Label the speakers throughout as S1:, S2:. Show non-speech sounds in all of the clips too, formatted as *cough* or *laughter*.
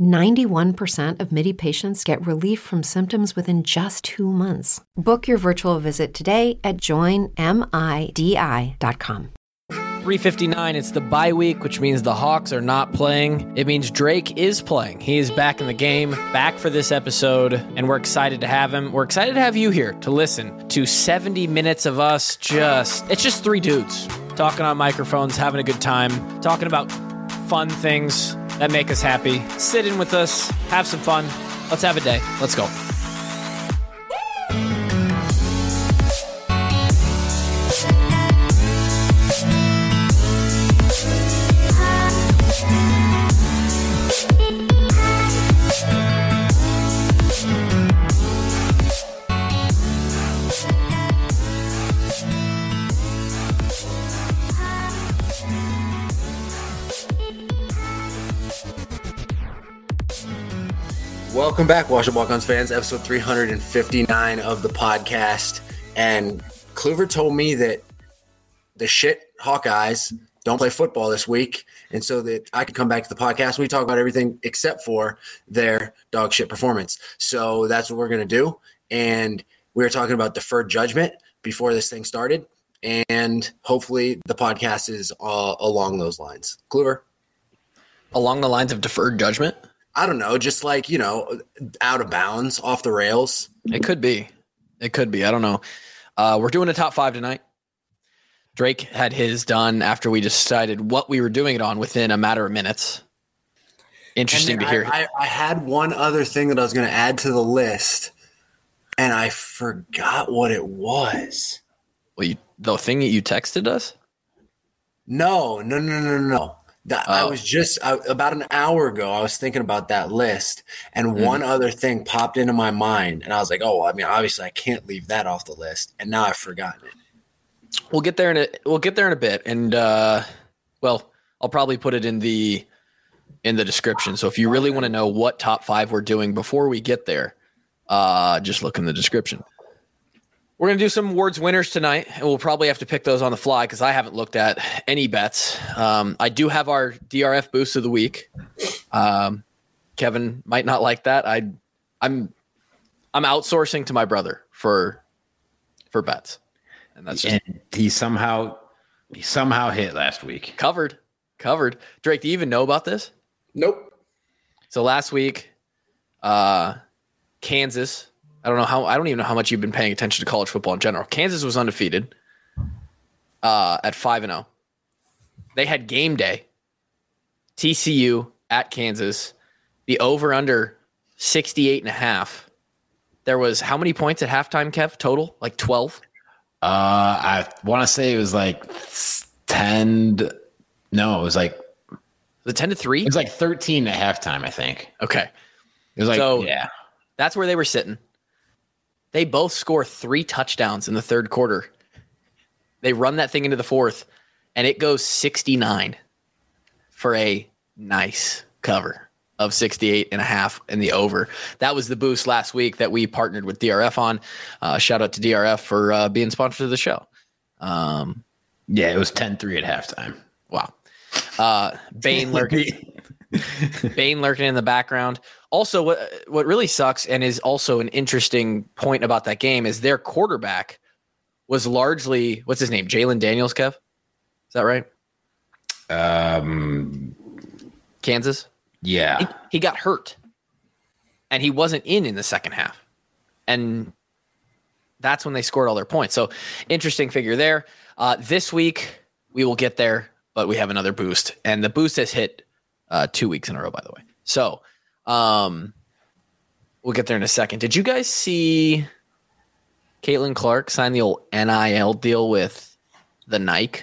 S1: 91% of MIDI patients get relief from symptoms within just two months. Book your virtual visit today at joinmidi.com.
S2: 359, it's the bye week, which means the Hawks are not playing. It means Drake is playing. He is back in the game, back for this episode, and we're excited to have him. We're excited to have you here to listen to 70 minutes of us just, it's just three dudes talking on microphones, having a good time, talking about fun things that make us happy. Sit in with us, have some fun. Let's have a day. Let's go.
S3: Welcome back, Washed Up Walk-Ons fans, episode 359 of the podcast. And Kluver told me that the shit Hawkeyes don't play football this week, and so that I could come back to the podcast we talk about everything except for their dog shit performance. So that's what we're gonna do. And we were talking about deferred judgment before this thing started, and hopefully the podcast is uh, along those lines. Kluver.
S2: Along the lines of deferred judgment?
S3: I don't know, just like, you know, out of bounds, off the rails.
S2: It could be. It could be. I don't know. Uh, we're doing a top five tonight. Drake had his done after we decided what we were doing it on within a matter of minutes. Interesting to
S3: I,
S2: hear.
S3: I, I had one other thing that I was going to add to the list, and I forgot what it was.
S2: well, you, the thing that you texted us?
S3: No, no, no, no, no. That, I
S2: Oh.
S3: was just I, about an hour ago. I was thinking about that list, and
S2: Mm.
S3: one other thing popped into my mind, and I was like, "Oh, I mean, obviously, I can't leave that off the list." And now I've forgotten it.
S2: We'll get there in a we'll get there in a bit, and uh, well, I'll probably put it in the in the description. So if you really want to know what top five we're doing before we get there, uh, just look in the description. We're gonna do some awards winners tonight, and we'll probably have to pick those on the fly because I haven't looked at any bets. Um, I do have our DRF boost of the week. Um, Kevin might not like that. I, I'm, I'm outsourcing to my brother for, for bets, and that's just
S4: and he somehow he somehow hit last week.
S2: covered, covered. Drake, do you even know about this?
S3: Nope.
S2: So last week, uh, Kansas. I don't know how. I don't even know how much you've been paying attention to college football in general. Kansas was undefeated uh, at five and zero. They had game day. TCU at Kansas. The over under 68 and a half. There was how many points at halftime, Kev? Total like 12.
S4: Uh, I want to say it was like ten. to- no, it was like
S2: The 10 to 3?
S4: it was like thirteen at halftime. I think
S2: Okay.
S4: it was like
S2: So-
S4: yeah.
S2: That's where they were sitting. They both score three touchdowns in the third quarter. They run that thing into the fourth, and it goes 69 for a nice cover of 68 and a half in the over. That was the boost last week that we partnered with DRF on. Uh, shout out to DRF for uh, being sponsored of the show. Um,
S4: Yeah, it was 10-3 at halftime.
S2: wow. Uh, Bane *laughs* lurking. Bane lurking in the background. Also, what what really sucks and is also an interesting point about that game is their quarterback was largely what's his name, Jalon Daniels. Kev, is that right?
S4: Um,
S2: Kansas. He,
S4: yeah,
S2: he got hurt, and he wasn't in in the second half, and that's when they scored all their points. So interesting figure there. Uh, this week, we will get there, but we have another boost, and the boost has hit uh, two weeks in a row, by the way. So, um, we'll get there in a second. Did you guys see Caitlin Clark sign the old NIL deal with the Nike?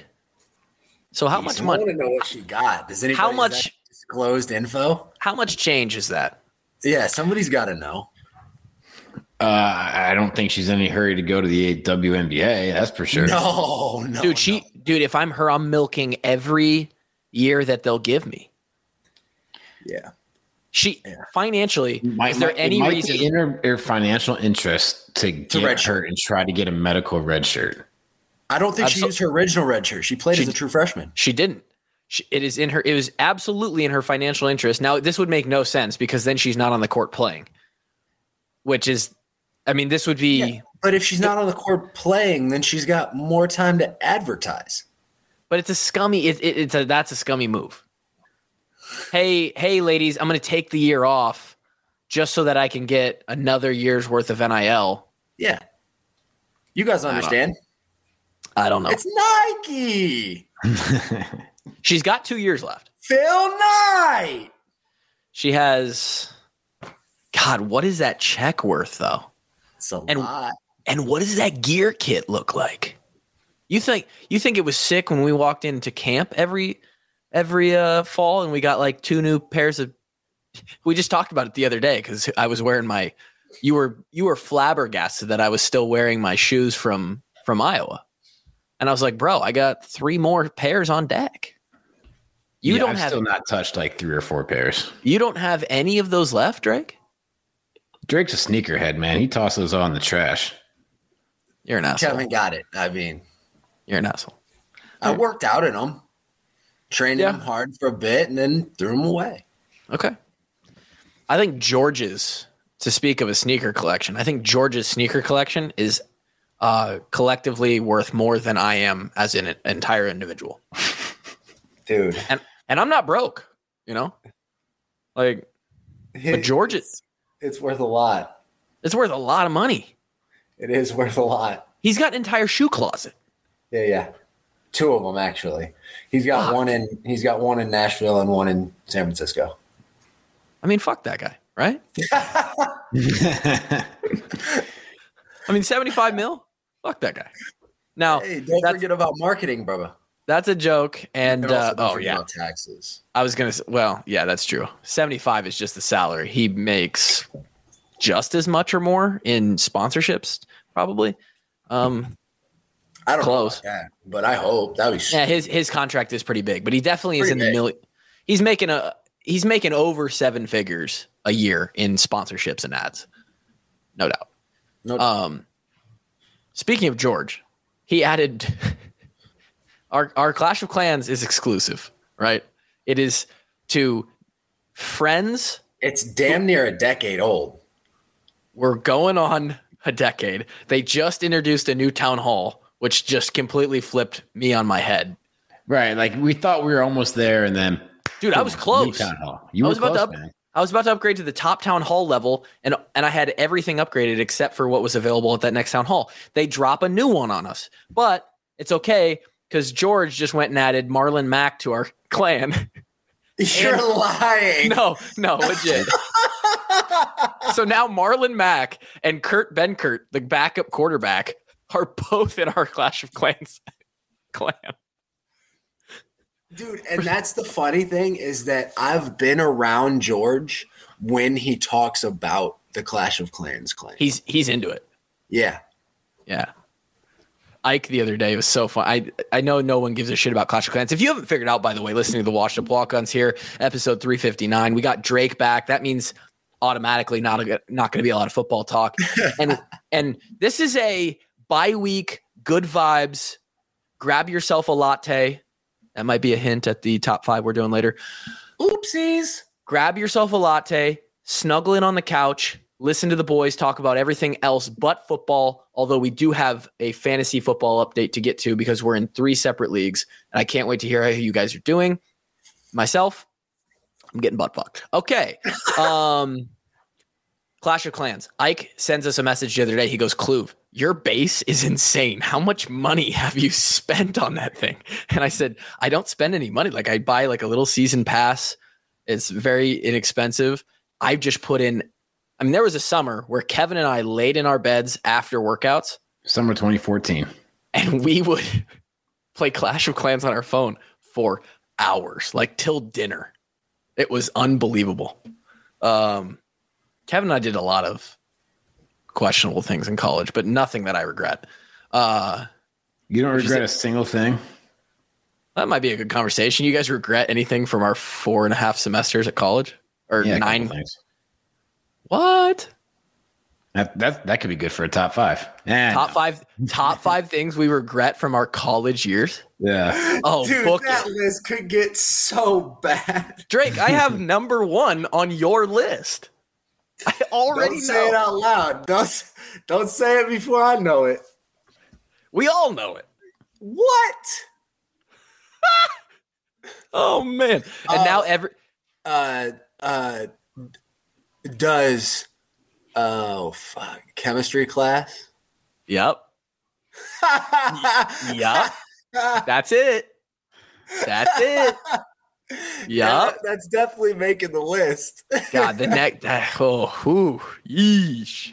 S2: So how much money?
S3: I want to know what she got. Does anybody
S2: how much-
S3: that disclosed info?
S2: How much change is that?
S3: Yeah, somebody's got to know.
S4: Uh, I don't think she's in any hurry to go to the WNBA. That's for sure.
S3: No, no,
S2: dude, she, dude, if I'm her, I'm milking every year that they'll give me.
S3: Yeah.
S2: She financially,
S4: Might-
S2: is there
S4: might- it
S2: any
S4: might
S2: reason?
S4: in her, her financial interest to get
S3: red
S4: her and try to get a medical red shirt?
S3: I don't think she
S2: Absol-
S3: used her original red shirt. She played
S2: She-
S3: as a true freshman.
S2: She didn't. She, it is in her. It was absolutely in her financial interest. Now, this would make no sense because then she's not on the court playing, which is, I mean, this would be.
S3: But if she's not on the court playing, then she's got more time to advertise.
S2: But it's a scummy. It, it, it's a that's a scummy move. Hey, hey, ladies, I'm going to take the year off just so that I can get another year's worth of NIL.
S3: Yeah. You guys
S2: don't-
S3: understand.
S2: I don't know.
S3: It's Nike. *laughs*
S2: She's got two years left.
S3: Phil Knight.
S2: She has. God, what is that check worth though?
S3: It's a
S2: And-
S3: lot.
S2: And what does that gear kit look like? You think you think it was sick when we walked into camp every every uh, fall and we got like two new pairs of. We just talked about it the other day because I was wearing my. You were you were flabbergasted that I was still wearing my shoes from from Iowa, and I was like, bro, I got three more pairs on deck. You
S4: Yeah,
S2: don't
S4: I've
S2: have
S4: still not touched like three or four pairs.
S2: you don't have any of those left, Drake.
S4: Drake's a sneakerhead, man. He tosses those all in the trash.
S2: You're an asshole.
S3: Kevin got it. I mean,
S2: You're an asshole.
S3: I worked out in them, trained
S2: Yeah.
S3: them hard for a bit, and then threw them away.
S2: Okay. I think George's, to speak of a sneaker collection, I think George's sneaker collection is uh, collectively worth more than I am as an entire individual.
S3: Dude.
S2: And and I'm not broke, you know? Like, but George,
S3: It's worth a lot.
S2: it's worth a lot of money.
S3: It is worth a lot.
S2: He's got an entire shoe closet.
S3: Yeah, yeah. Two of them actually. He's got
S2: Fuck.
S3: one in he's got one in Nashville and one in San Francisco.
S2: I mean, fuck that guy, right? *laughs* I mean, 75 mil? Fuck that guy. Now,
S3: Hey, don't forget about marketing, brother.
S2: that's a joke. And, uh, oh, yeah.
S3: taxes.
S2: I was gonna. Well, yeah, that's true. Seventy-five is just the salary. He makes just as much or more in sponsorships, probably. Um,
S3: I don't
S2: Close.
S3: know about that, but I hope that was
S2: yeah, his his contract is pretty big, but he definitely is in the million. He's making a he's making over seven figures a year in sponsorships and ads, no doubt.
S3: no
S2: Um, speaking of George, he added *laughs* our our Clash of Clans is exclusive, right? It is to friends
S3: it's damn near a decade old.
S2: We're going on a decade. They just introduced a new town hall, which just completely flipped me on my head.
S4: right. Like we thought we were almost there, and then
S2: Dude, I was close.
S4: town hall. You
S2: I
S4: were
S2: was about
S4: close,
S2: to up. I was about to upgrade to the top town hall level and and I had everything upgraded except for what was available at that next town hall. They drop a new one on us. But it's okay cuz George just went and added Marlon Mack to our *laughs* clan.
S3: You're lying.
S2: no, no, legit. *laughs* so now Marlon Mack and Kurt Benkert, the backup quarterback, are both in our Clash of Clans *laughs* clan.
S3: Dude, and that's the funny thing is that I've been around George when he talks about the Clash of Clans clan.
S2: He's he's into it.
S3: yeah.
S2: Yeah. Ike the other day was so fun. I I know no one gives a shit about Clash of Clans. If you haven't figured out, by the way, listening to the Washed Up Walk Ons here, episode 359, we got Drake back. That means automatically not a, not going to be a lot of football talk. *laughs* and and this is a bye week, good vibes. Grab yourself a latte. That might be a hint at the top five we're doing later.
S3: Oopsies.
S2: grab yourself a latte, snuggle in on the couch, listen to the boys talk about everything else but football. Although we do have a fantasy football update to get to because we're in three separate leagues, and I can't wait to hear how you guys are doing. Myself, I'm getting butt fucked. Okay. *laughs* Um, Clash of Clans. Ike sends us a message the other day. He goes, Cluve, your base is insane. How much money *laughs* have you spent on that thing? And I said, I don't spend any money. Like I buy like a little season pass. It's very inexpensive. I've just put in I mean, there was a summer where Kevin and I laid in our beds after workouts
S4: Summer 2014.
S2: and we would *laughs* play Clash of Clans on our phone for hours, like till dinner. It was unbelievable. Um, Kevin and I did a lot of questionable things in college, but nothing that I regret. Uh,
S4: You don't regret a single thing?
S2: that might be a good conversation. You guys regret anything from our four and a half semesters at college or
S4: Yeah,
S2: nine?
S4: things.
S2: What
S4: That, that that could be good for a top five. Eh,
S2: top five? Top *laughs* five things we regret from our college years?
S4: Yeah.
S2: Oh,
S3: Dude,
S2: book
S3: that list could get so bad.
S2: Drake, I have *laughs* number one on your list. *laughs* I already
S3: Don't say it out loud. Don't don't say it before I know it.
S2: We all know it.
S3: What? *laughs*
S2: Oh man! And
S3: Oh.
S2: now every
S3: Uh uh does oh fuck chemistry class?
S2: yep, *laughs* yep. That's it. That's it. *laughs*
S3: Yeah,
S2: Yup.
S3: that's definitely making the list. *laughs*
S2: God, the neck. Oh, whew, yeesh.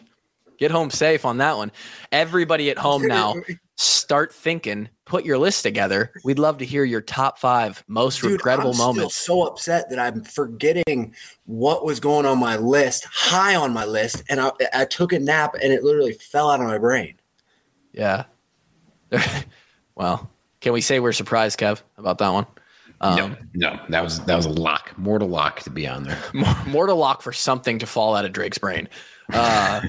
S2: Get home safe on that one. Everybody at home now, start thinking. Put your list together. We'd love to hear your top five most
S3: Dude,
S2: regrettable
S3: I'm
S2: moments.
S3: So upset that I'm forgetting what was going on my list, high on my list, and I, I took a nap and it literally fell out of my brain.
S2: Yeah. *laughs* well, can we say we're surprised, Kev, about that one? Um,
S4: no, no, that was that was a lock, mortal lock to be on there. *laughs*
S2: to lock for something to fall out of Drake's brain. Uh,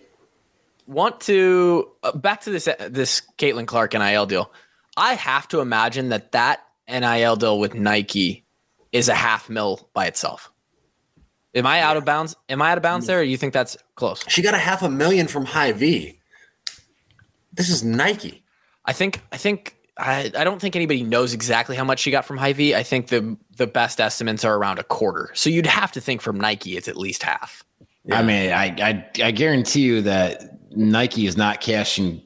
S2: *laughs* want to uh, back to this this Caitlin Clark NIL deal. I have to imagine that that NIL deal with Nike is a half mil by itself. Am I out of bounds? Am I out of bounds there? Or you think that's close?
S3: She got a half a million from Hy-Vee. This is Nike.
S2: I think I think I, I don't think anybody knows exactly how much she got from Hy-Vee. I think the the best estimates are around a quarter. So you'd have to think from Nike it's at least half.
S4: I mean, I, I I guarantee you that Nike is not cashing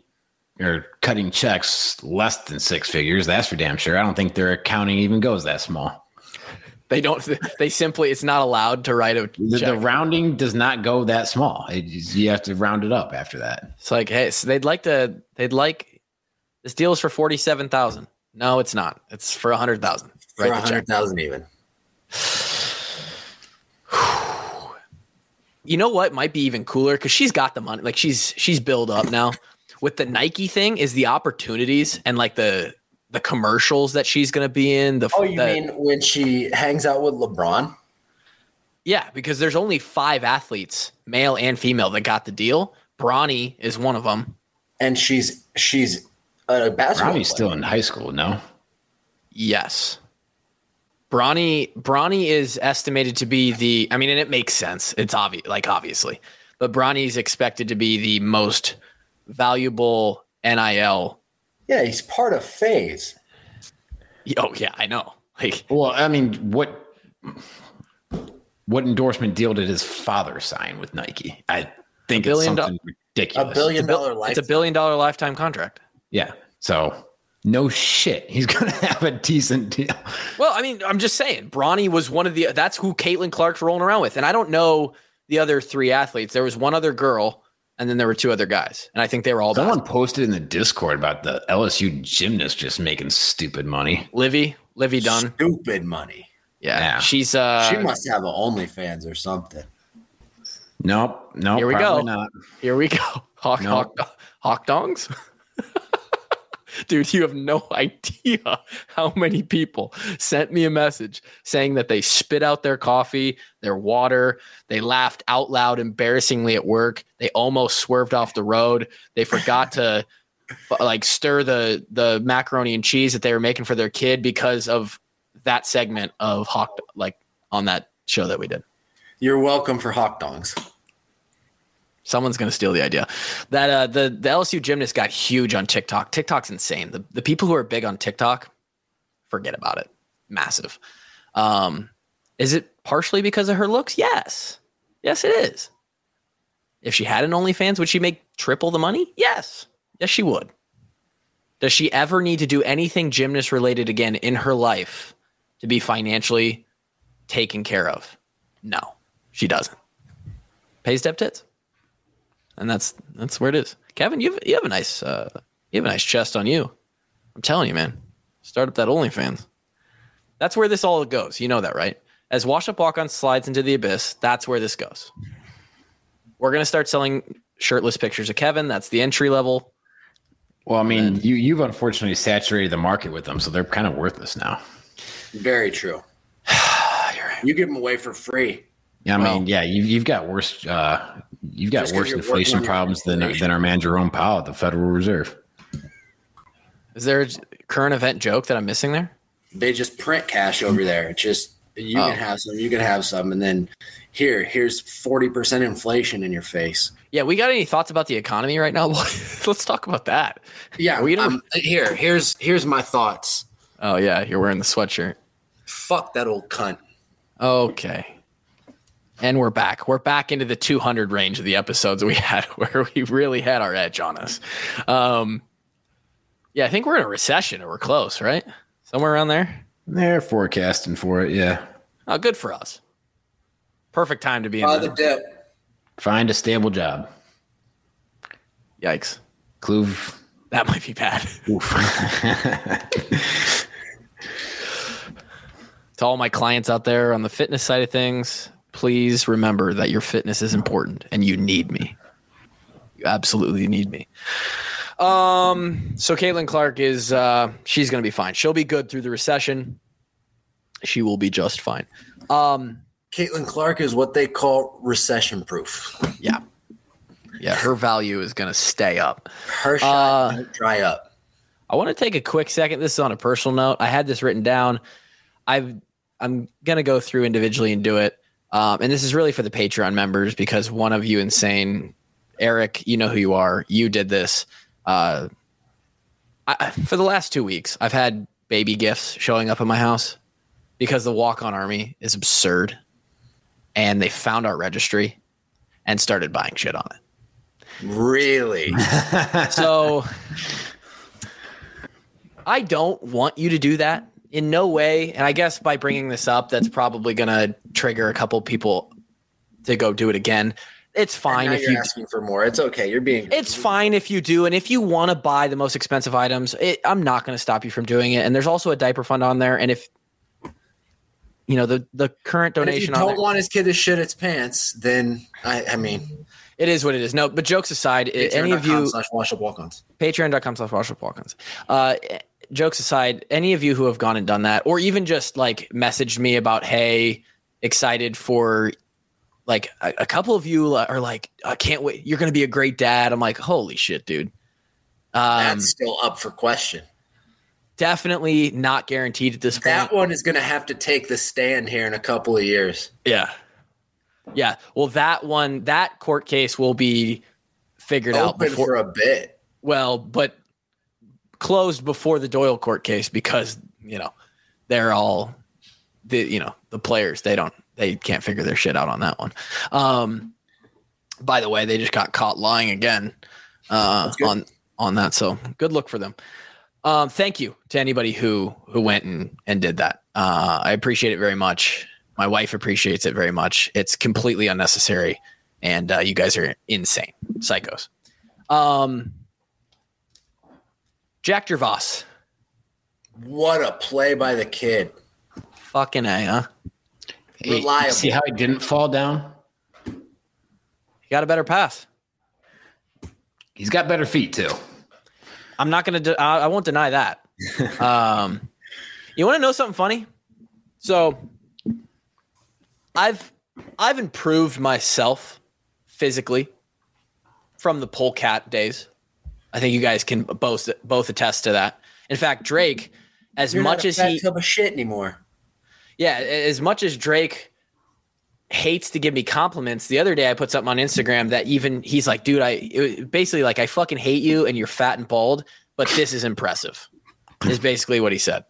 S4: or cutting checks less than six figures. That's for damn sure. I don't think their accounting even goes that small.
S2: They don't. They simply. It's not allowed to write a
S4: The, the rounding does not go that small. It, you have to round it up after that.
S2: It's like, hey, so they'd like to. They'd like this deal is for forty seven thousand. No, it's not. It's for a hundred thousand.
S3: For
S2: Write
S3: a hundred thousand even. *sighs*
S2: You know what might be even cooler because she's got the money. Like she's she's built up now. With the Nike thing, is the opportunities and like the the commercials that she's going to be in. The
S3: Oh, you
S2: the-
S3: mean when she hangs out with LeBron?
S2: yeah? Because there's only five athletes, male and female, that got the deal. Bronny is one of them.
S3: And she's she's Uh, a basketball.
S4: Ronnie's
S3: player.
S4: still in high school, no?
S2: Yes. Bronny Bronny is estimated to be the I mean and it makes sense. It's obvious like obviously. But Bronny's expected to be the most valuable NIL.
S3: Yeah, he's part of Phase.
S2: Oh yeah, I know. Like
S4: Well, I mean, what what endorsement deal did his father sign with Nike? I think it's
S2: billion
S4: something
S3: A
S4: ridiculous.
S3: billion
S2: a, bill-
S3: dollar life.
S2: it's a billion dollar lifetime contract.
S4: Yeah. So no shit. *laughs* He's gonna have a decent deal.
S2: Well, I mean, I'm just saying, Bronny was one of the that's who Caitlin Clark's rolling around with. And I don't know the other three athletes. There was one other girl, and then there were two other guys. And I think they were all
S4: Someone
S2: basketball.
S4: posted in the Discord about the LSU gymnast just making stupid money.
S2: Livy, Livvy Dunne.
S3: Stupid money.
S2: Yeah.
S4: Yeah.
S2: She's uh
S3: she must have an OnlyFans or something.
S4: Nope. Nope.
S2: Here we go.
S4: Not.
S2: Here we go. *laughs* Hawk,
S4: No.
S2: hawk, hawk dongs. *laughs* Dude, you have no *laughs* idea how many people sent me a message saying that they spit out their coffee, their water, they laughed out loud embarrassingly at work, they almost swerved off the road, they forgot to *laughs* like stir the the macaroni and cheese that they were making for their kid because of that segment of hawk like on that show that we did.
S3: You're welcome for hawk dongs.
S2: Someone's gonna steal the idea. That uh, the the LSU gymnast got huge on TikTok. TikTok's insane. The the people who are big on TikTok, forget about it. Massive. Um, is it partially because of her looks? Yes, yes, it is. If she had an OnlyFans, would she make triple the money? Yes. Yes, she would. Does she ever need to do anything gymnast related again in her life to be financially taken care of? No, she doesn't. Pay step tits. And that's that's where it is. Kevin, you have, you have a nice uh, you have a nice chest on you. I'm telling you, man. Start up that OnlyFans. That's where this all goes. You know that, right? As Wash Up Walk On slides into the abyss, that's where this goes. We're gonna start selling shirtless pictures of Kevin. That's the entry level.
S4: Well, I mean, you you've unfortunately saturated the market with them, so they're kind of worthless now.
S3: Very true. *sighs* you give them away for free.
S4: Yeah, I
S2: Well-
S4: mean, yeah, you've you've got worse. Uh, you've got worse inflation
S3: working on your
S4: problems than than our man Jerome Powell at the Federal Reserve.
S2: Is there a current event joke that I'm missing there?
S3: They just print cash over there. Just you
S2: Oh.
S3: can have some, you can have some, and then here, here's forty percent inflation in your face.
S2: Yeah, we got any thoughts about the economy right now? *laughs* Let's talk about that.
S3: Yeah,
S2: we gonna-
S3: um, here, here's here's my thoughts.
S2: Oh yeah, you're wearing the sweatshirt.
S3: Fuck that old cunt.
S2: Okay. And we're back. We're back into the 200 range of the episodes we had *laughs* where we really had our edge on us. Um, yeah, I think we're in a recession or we're close, right? Somewhere around there.
S4: They're forecasting for it. Yeah,
S2: Oh, good for us. Perfect time to be in the,
S3: the dip.
S4: find a stable job.
S2: Yikes.
S4: Clove.
S2: That might be bad. *laughs*
S4: Oof.
S2: to all my clients out there on the fitness side of things, please remember that your fitness is important and you need me. You absolutely need me. Um, so Caitlin Clark is uh she's gonna be fine. She'll be good through the recession. She will be just fine. Um,
S3: Caitlin Clark is what they call recession proof.
S2: yeah. Yeah, her value is gonna stay up.
S3: Her shot won't dry up.
S2: I want to take a quick second. This is on a personal note. I had this written down. I've I'm gonna go through individually and do it. Um, and this is really for the Patreon members because one of you insane, Eric, you know who you are. You did this. Uh, I, for the last two weeks, I've had baby gifts showing up at my house because the walk on army is absurd. And they found our registry and started buying shit on it.
S3: Really? *laughs*
S2: So I don't want you to do that in no way. And I guess by bringing this up, that's probably going to trigger a couple people to go do it again. It's fine if
S3: you're
S2: you.
S3: asking for more. It's okay. You're being.
S2: It's fine if you do, and if you want to buy the most expensive items, it, I'm not going to stop you from doing it. And there's also a diaper fund on there, and if you know the the current
S3: And if you
S2: donation
S3: don't want his kid to shit its pants, then I, I mean,
S2: it is what it is. No, but jokes aside, any of you
S3: slash wash up walk-ons.
S2: patreon.com slash Marshall Walkins. Uh, jokes aside, any of you who have gone and done that, or even just like messaged me about, hey, excited for like a, a couple of you are like, I can't wait. You're going to be a great dad. I'm like, holy shit, dude. Um,
S3: That's still up for question.
S2: definitely not guaranteed at this point.
S3: That one is going to have to take the stand here in a couple of years.
S2: Yeah. Yeah. Well, that one, that court case will be figured out before.
S3: for a bit.
S2: Well, but closed before the Doyle court case because you know they're all the you know the players they don't they can't figure their shit out on that one. Um, by the way, they just got caught lying again uh, on on that, so good look for them. Um, thank you to anybody who who went and and did that. Uh, I appreciate it very much. My wife appreciates it very much. It's completely unnecessary, and uh, you guys are insane, psychos. Um, Jack Gervase.
S3: What a play by the kid.
S2: Fucking A, huh?
S4: Hey,
S3: Reliable.
S4: See how he didn't fall down?
S2: He got a better pass.
S4: He's got better feet too.
S2: I'm not gonna. De- I I won't deny that. *laughs* um, you want to know something funny? So, I've I've improved myself physically from the polecat days. I think you guys can both both attest to that. In fact, Drake, as
S3: You're
S2: much
S3: not a
S2: as
S3: fat
S2: he
S3: tub of shit anymore.
S2: Yeah, as much as Drake hates to give me compliments, the other day I put something on Instagram that even he's like, dude, I it, basically like I fucking hate you and you're fat and bald, but this is impressive. Is basically what he said.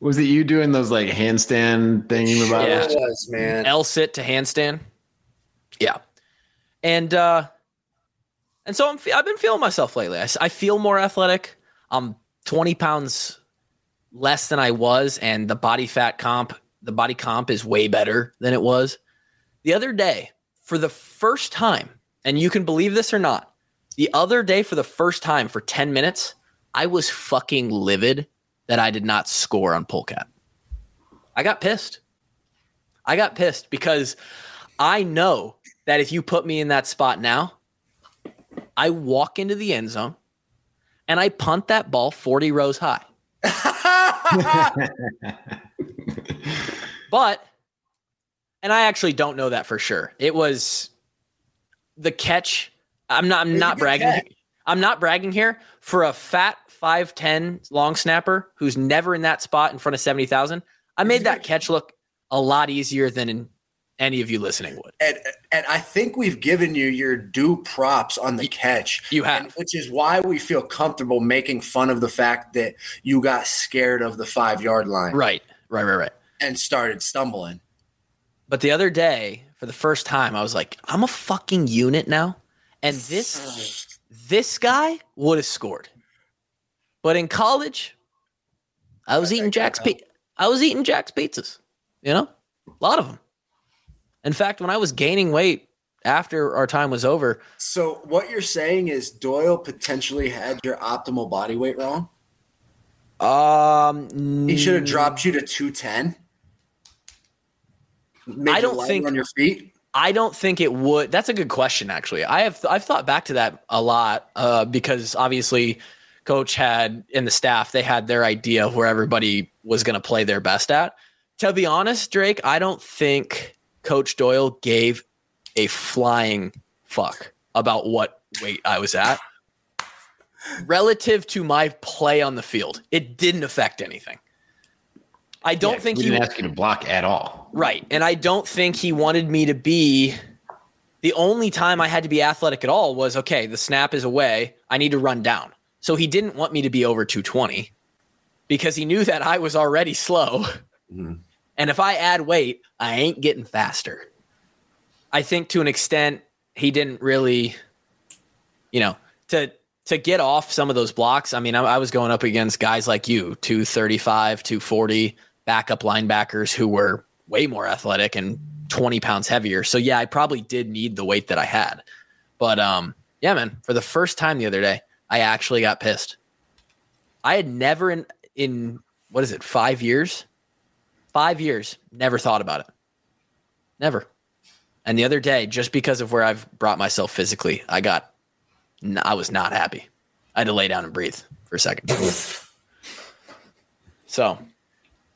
S4: Was it you doing those like handstand thing about
S2: Yeah.
S4: it?
S3: It was, man.
S2: L sit to handstand. Yeah. And uh, and so I'm I've been feeling myself lately. I feel more athletic. I'm 20 pounds less than I was, and the body fat comp, the body comp is way better than it was. The other day, for the first time, and you can believe this or not, the other day for the first time for 10 minutes, I was fucking livid that I did not score on Polecat. I got pissed. I got pissed because I know that if you put me in that spot now, I walk into the end zone and I punt that ball 40 rows high. *laughs* but, and I actually don't know that for sure. It was the catch. I'm not, I'm not bragging.
S3: catch.
S2: I'm not bragging here for a fat 5'10 long snapper who's never in that spot in front of 70,000. I made that catch look a lot easier than any of you listening would.
S3: And, and I think we've given you your due props on the catch.
S2: You have.
S3: And which is why we feel comfortable making fun of the fact that you got scared of the five yard line
S2: Right, right, right, right.
S3: and started stumbling.
S2: But the other day, for the first time, I was like, I'm a fucking unit now. And this this guy would have scored. But in college, I was eating Jack's I was eating Jack's pizzas. You know? A lot of them. In fact, when I was gaining weight after our time was over,
S3: So what you're saying is Doyle potentially had your optimal body weight wrong?
S2: um
S3: He should have dropped you to 210. Made
S2: I don't think-
S3: on your feet.
S2: I don't think it would. That's a good question, actually. I have I've thought back to that a lot uh, because obviously, coach had in the staff they had their idea of where everybody was going to play their best at. To be honest, Drake, I don't think Coach Doyle gave a flying fuck about what weight I was at relative to my play on the field. It didn't affect anything. I don't
S4: Yeah,
S2: think he
S4: didn't ask you to block at all.
S2: Right. And I don't think he wanted me to be the only time I had to be athletic at all was okay, the snap is away. I need to run down. So he didn't want me to be over 220 because he knew that I was already slow. Mm. And if I add weight, I ain't getting faster. I think to an extent, he didn't really, you know, to to get off some of those blocks. I mean, I, I was going up against guys like you, 235, 240, backup linebackers who were way more athletic and 20 pounds heavier. So yeah, I probably did need the weight that I had. But um, yeah, man, for the first time the other day, I actually got pissed. I had never in in what is it, five years? Five years, never thought about it. Never. And the other day, just because of where I've brought myself physically, I got, I was not happy. I had to lay down and breathe for a second. so,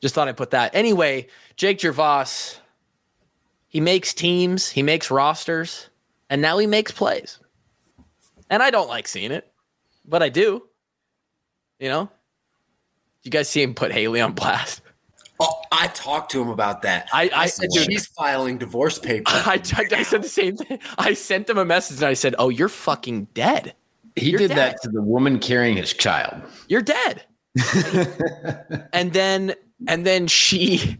S2: just thought I'd put that. Anyway, Jake Gervase, he makes teams, he makes rosters, and now he makes plays. And I don't like seeing it, but I do. You know, you guys see him put Haley on blast.
S3: Oh, I talked to him about that.
S2: I- I-
S3: said
S2: dude.
S3: she's filing divorce papers. *laughs*
S2: I, I, I said the same thing. I sent him a message and I said, "Oh, you're fucking dead.
S4: He
S2: You're
S4: did
S2: dead.
S4: that to the woman carrying his child.
S2: You're dead." *laughs* and then and then she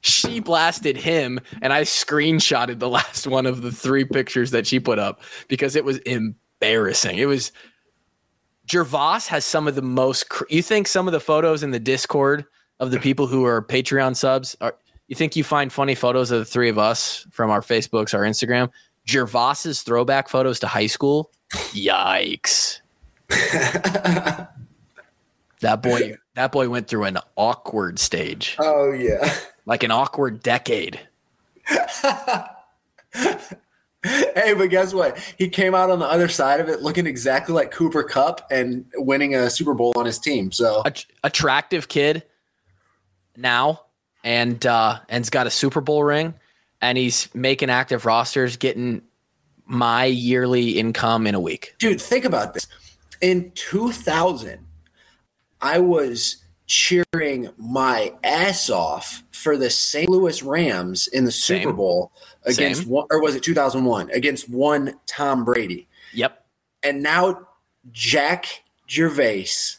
S2: she blasted him and I screenshotted the last one of the three pictures that she put up because it was embarrassing. It was Gervase has some of the most you think some of the photos in the Discord of the people who are Patreon subs are you think you find funny photos of the three of us from our Facebooks, our Instagram? Gervase's throwback photos to high school. Yikes. *laughs* that boy that boy went through an awkward stage.
S3: oh yeah.
S2: Like an awkward decade. *laughs*
S3: Hey, but guess what? He came out on the other side of it looking exactly like Cooper Kupp and winning a Super Bowl on his team. So
S2: Att- attractive kid now and uh and's got a Super Bowl ring and he's making active rosters getting my yearly income in a week.
S3: dude, think about this. In 2000, I was cheering my ass off for the St. Louis Rams in the Super
S2: Same.
S3: Bowl against
S2: Same.
S3: one, or was it 2001 against one Tom Brady.
S2: Yep.
S3: And now Jack Gervase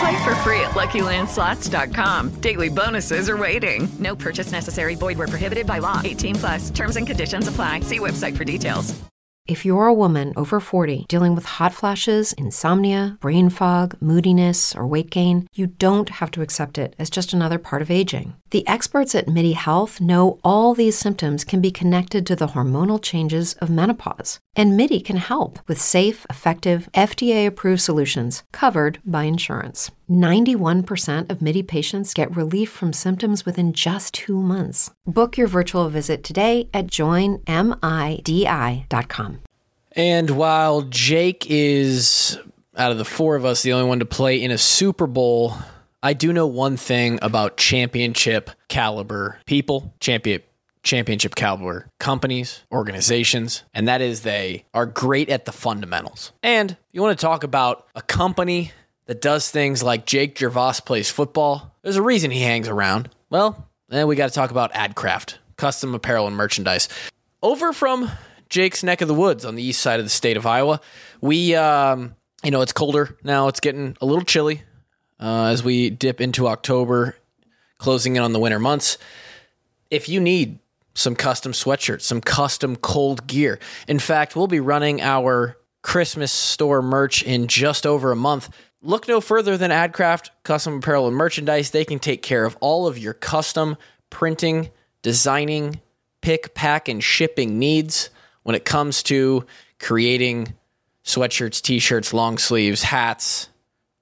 S5: Play for free at LuckyLandSlots.com. Daily bonuses are waiting. No purchase necessary. Void where prohibited by law. 18 plus. Terms and conditions apply. See website for details.
S1: If you're a woman over 40 dealing with hot flashes, insomnia, brain fog, moodiness, or weight gain, you don't have to accept it as just another part of aging. The experts at MIDI Health know all these symptoms can be connected to the hormonal changes of menopause. And MIDI can help with safe, effective, FDA approved solutions covered by insurance. 91% of MIDI patients get relief from symptoms within just two months. Book your virtual visit today at joinmidi.com.
S2: And while Jake is out of the four of us the only one to play in a Super Bowl, I do know one thing about championship caliber people, champion championship caliber companies, organizations, and that is they are great at the fundamentals. And if you want to talk about a company that does things like Jake Gervase plays football, there's a reason he hangs around. Well, then we got to talk about AdCraft, custom apparel and merchandise. Over from Jake's neck of the woods on the east side of the state of Iowa, we, um, you know, it's colder now. It's getting a little chilly uh, as we dip into October, closing in on the winter months. If you need some custom sweatshirts, some custom cold gear, in fact, we'll be running our Christmas store merch in just over a month. Look no further than AdCraft Custom Apparel and Merchandise. They can take care of all of your custom printing, designing, pick, pack, and shipping needs when it comes to creating sweatshirts, t shirts, long sleeves, hats,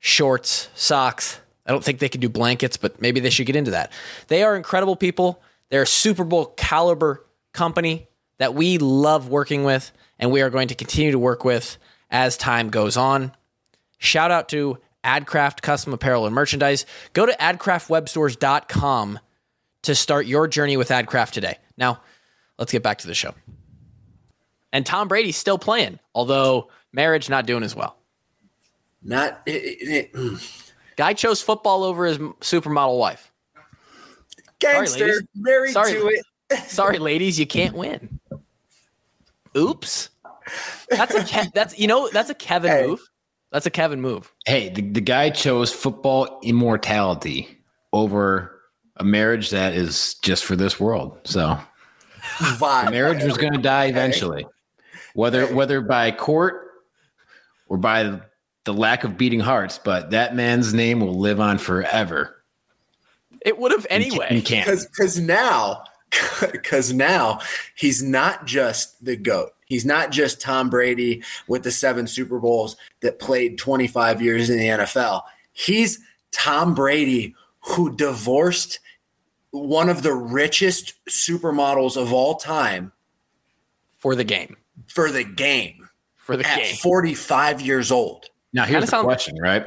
S2: shorts, socks. I don't think they can do blankets, but maybe they should get into that. They are incredible people. They're a Super Bowl caliber company that we love working with, and we are going to continue to work with as time goes on. Shout out to AdCraft Custom Apparel and Merchandise. Go to adcraftwebstores.com to start your journey with AdCraft today. Now, let's get back to the show. And Tom Brady's still playing, although marriage not doing as well.
S3: Not it, it,
S2: guy chose football over his supermodel wife.
S3: Gangster,
S2: Sorry,
S3: married
S2: Sorry.
S3: to it. *laughs*
S2: Sorry, ladies, you can't win. Oops. That's a Ke- that's you know that's a Kevin
S3: Hey.
S2: move. That's a Kevin move.
S4: Hey, the, the guy chose football immortality over a marriage that is just for this world. So
S3: Vibe.
S4: the marriage was going to die eventually, whether whether by court or by the lack of beating hearts. But that man's name will live on forever.
S2: It would have
S4: in
S2: anyway.
S4: Canton.
S3: because now *laughs* because now he's not just the goat he's not just tom brady with the seven super bowls that played 25 years in the nfl he's tom brady who divorced one of the richest supermodels of all time
S2: for the game.
S3: for the game
S2: For the
S3: at
S2: game.
S3: 45 years old
S4: Now here's
S2: Kinda
S4: the
S2: sound-
S4: question, right?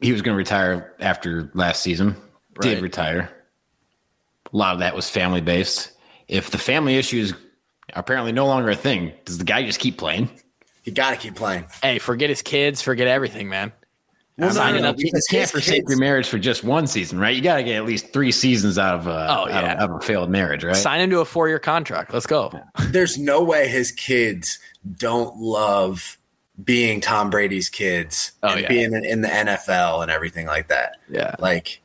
S4: He was going to retire after last season.
S2: Right.
S4: Did retire. A lot of that was family based. If the family issues are apparently no longer a thing, does the guy just keep playing?
S3: you gotta keep playing
S2: Hey, forget his kids, forget everything, man.
S3: Well,
S2: Signing
S3: no, no,
S2: up-
S4: You can't forsake your marriage for just one season, right? You got to get at least three seasons out of, uh,
S2: Oh,
S4: out
S2: yeah.
S4: of, out of a failed marriage, right?
S2: Sign into a four year contract. Let's go.
S3: there's no way his kids don't love being Tom Brady's kids
S2: Oh,
S3: and
S2: yeah.
S3: being in, in the NFL and everything like that.
S2: Yeah.
S3: Like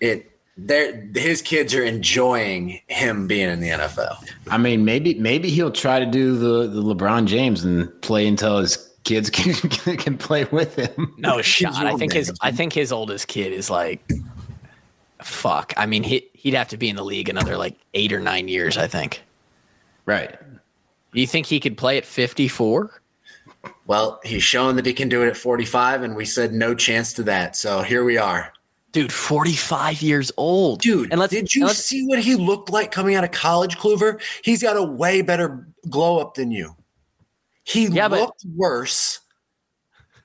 S3: it they're his kids are enjoying him being in the NFL.
S4: I mean, maybe maybe he'll try to do the, the LeBron James and play until his kids *laughs* can can play with him.
S2: No *laughs* shot. I think his. I think his oldest kid is like fuck. I mean he he'd have to be in the league another like eight or nine years, I think.
S4: Right.
S2: Do you think he could play at fifty four?
S3: Well, he's shown that he can do it at 45 and we said no chance to that. So here we are.
S2: Dude, forty five years old.
S3: Dude,
S2: and let's
S3: did you
S2: let's-
S3: see what he looked like coming out of college, Kluver? He's got a way better glow up than you. He
S2: Yeah, but-
S3: looked worse.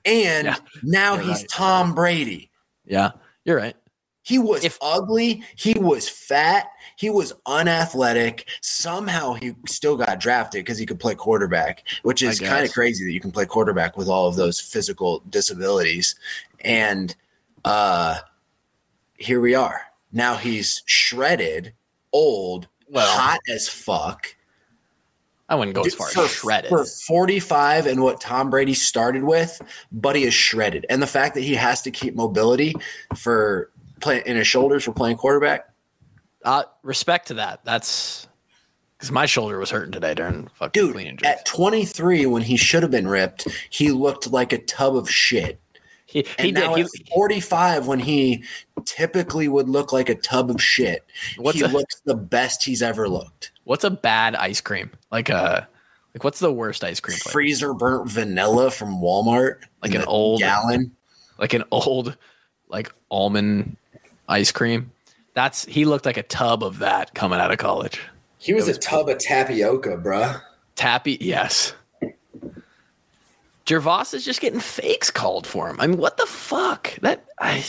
S3: And
S2: Yeah,
S3: now he's
S2: right.
S3: Tom Brady.
S2: Yeah, you're right.
S3: He was ugly. He was fat. He was unathletic. Somehow he still got drafted because he could play quarterback, which is kind of crazy that you can play quarterback with all of those physical disabilities. And uh, here we are. Now he's shredded, old, well, hot as fuck.
S2: I wouldn't go as far
S3: for,
S2: as shredded.
S3: For 45 and what Tom Brady started with, Buddy is shredded. And the fact that he has to keep mobility for play in his shoulders for playing quarterback.
S2: Uh, respect to that. That's because my shoulder was hurting today during fucking
S3: Dude,
S2: clean injury.
S3: at 23, when he should have been ripped, he looked like a tub of shit.
S2: He, he did.
S3: now
S2: He-
S3: at 45, when he typically would look like a tub of shit,
S2: What's
S3: he
S2: a-
S3: looks the best he's ever looked.
S2: What's a bad ice cream? Like a like what's the worst ice cream flavor?
S3: Freezer burnt vanilla from Walmart,
S2: Like an old
S3: gallon.
S2: like an old like almond ice cream. That's he looked like a tub of that coming out of college.
S3: He was, a tub of tapioca, bruh.
S2: Tappy, yes. Gervase is just getting fakes called for him. I mean, what the fuck? That I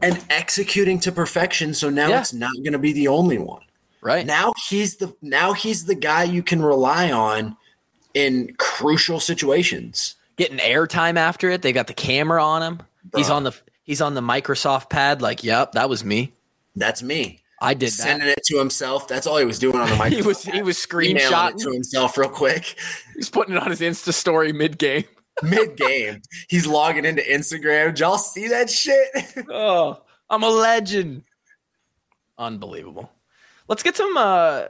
S3: and executing to perfection. So now
S2: Yeah.
S3: it's not going to be the only one.
S2: Right
S3: now, he's the now he's the guy you can rely on in crucial situations.
S2: getting airtime after it. They got the camera on him. He's on the he's on the Microsoft pad. Like, yep, that was me.
S3: That's me.
S2: I did that.
S3: Sending it to himself. That's all he was doing on the mic. *laughs*
S2: He was he was
S3: it
S2: screenshotting.
S3: to himself real quick.
S2: He's putting it on his Insta story mid game. *laughs*
S3: Mid game, he's logging into Instagram. Did y'all see that shit? *laughs*
S2: Oh, I'm a legend. Unbelievable. Let's get some. Uh,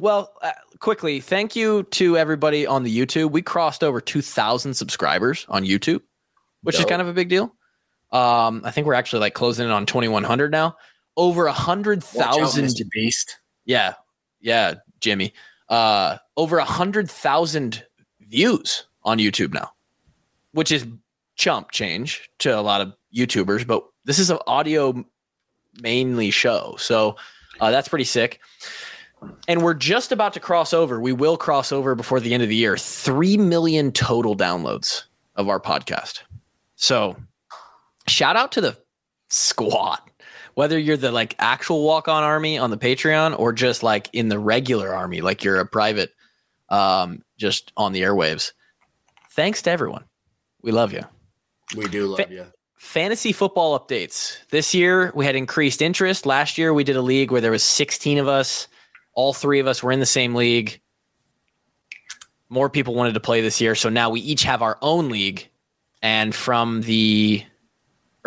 S2: well, uh, quickly, thank you to everybody on the YouTube. We crossed over 2,000 subscribers on YouTube, which is kind of a big deal. Um, I think we're actually like closing in on 2,100 now. Over a hundred thousand.
S3: Beast.
S2: Yeah, yeah, Jimmy. Uh, over a hundred thousand views on YouTube now, which is chump change to a lot of YouTubers. But this is an audio mainly show, so uh, that's pretty sick. And we're just about to cross over. We will cross over before the end of the year. Three million total downloads of our podcast. So, shout out to the squad. Whether you're the like actual walk on army on the Patreon or just like in the regular army, like you're a private, um, just on the airwaves. Thanks to everyone. We love you.
S3: We do love
S2: Fa-
S3: you.
S2: Fantasy football updates. This year we had increased interest. Last year we did a league where there was 16 of us. All three of us were in the same league. More people wanted to play this year, so now we each have our own league. And from the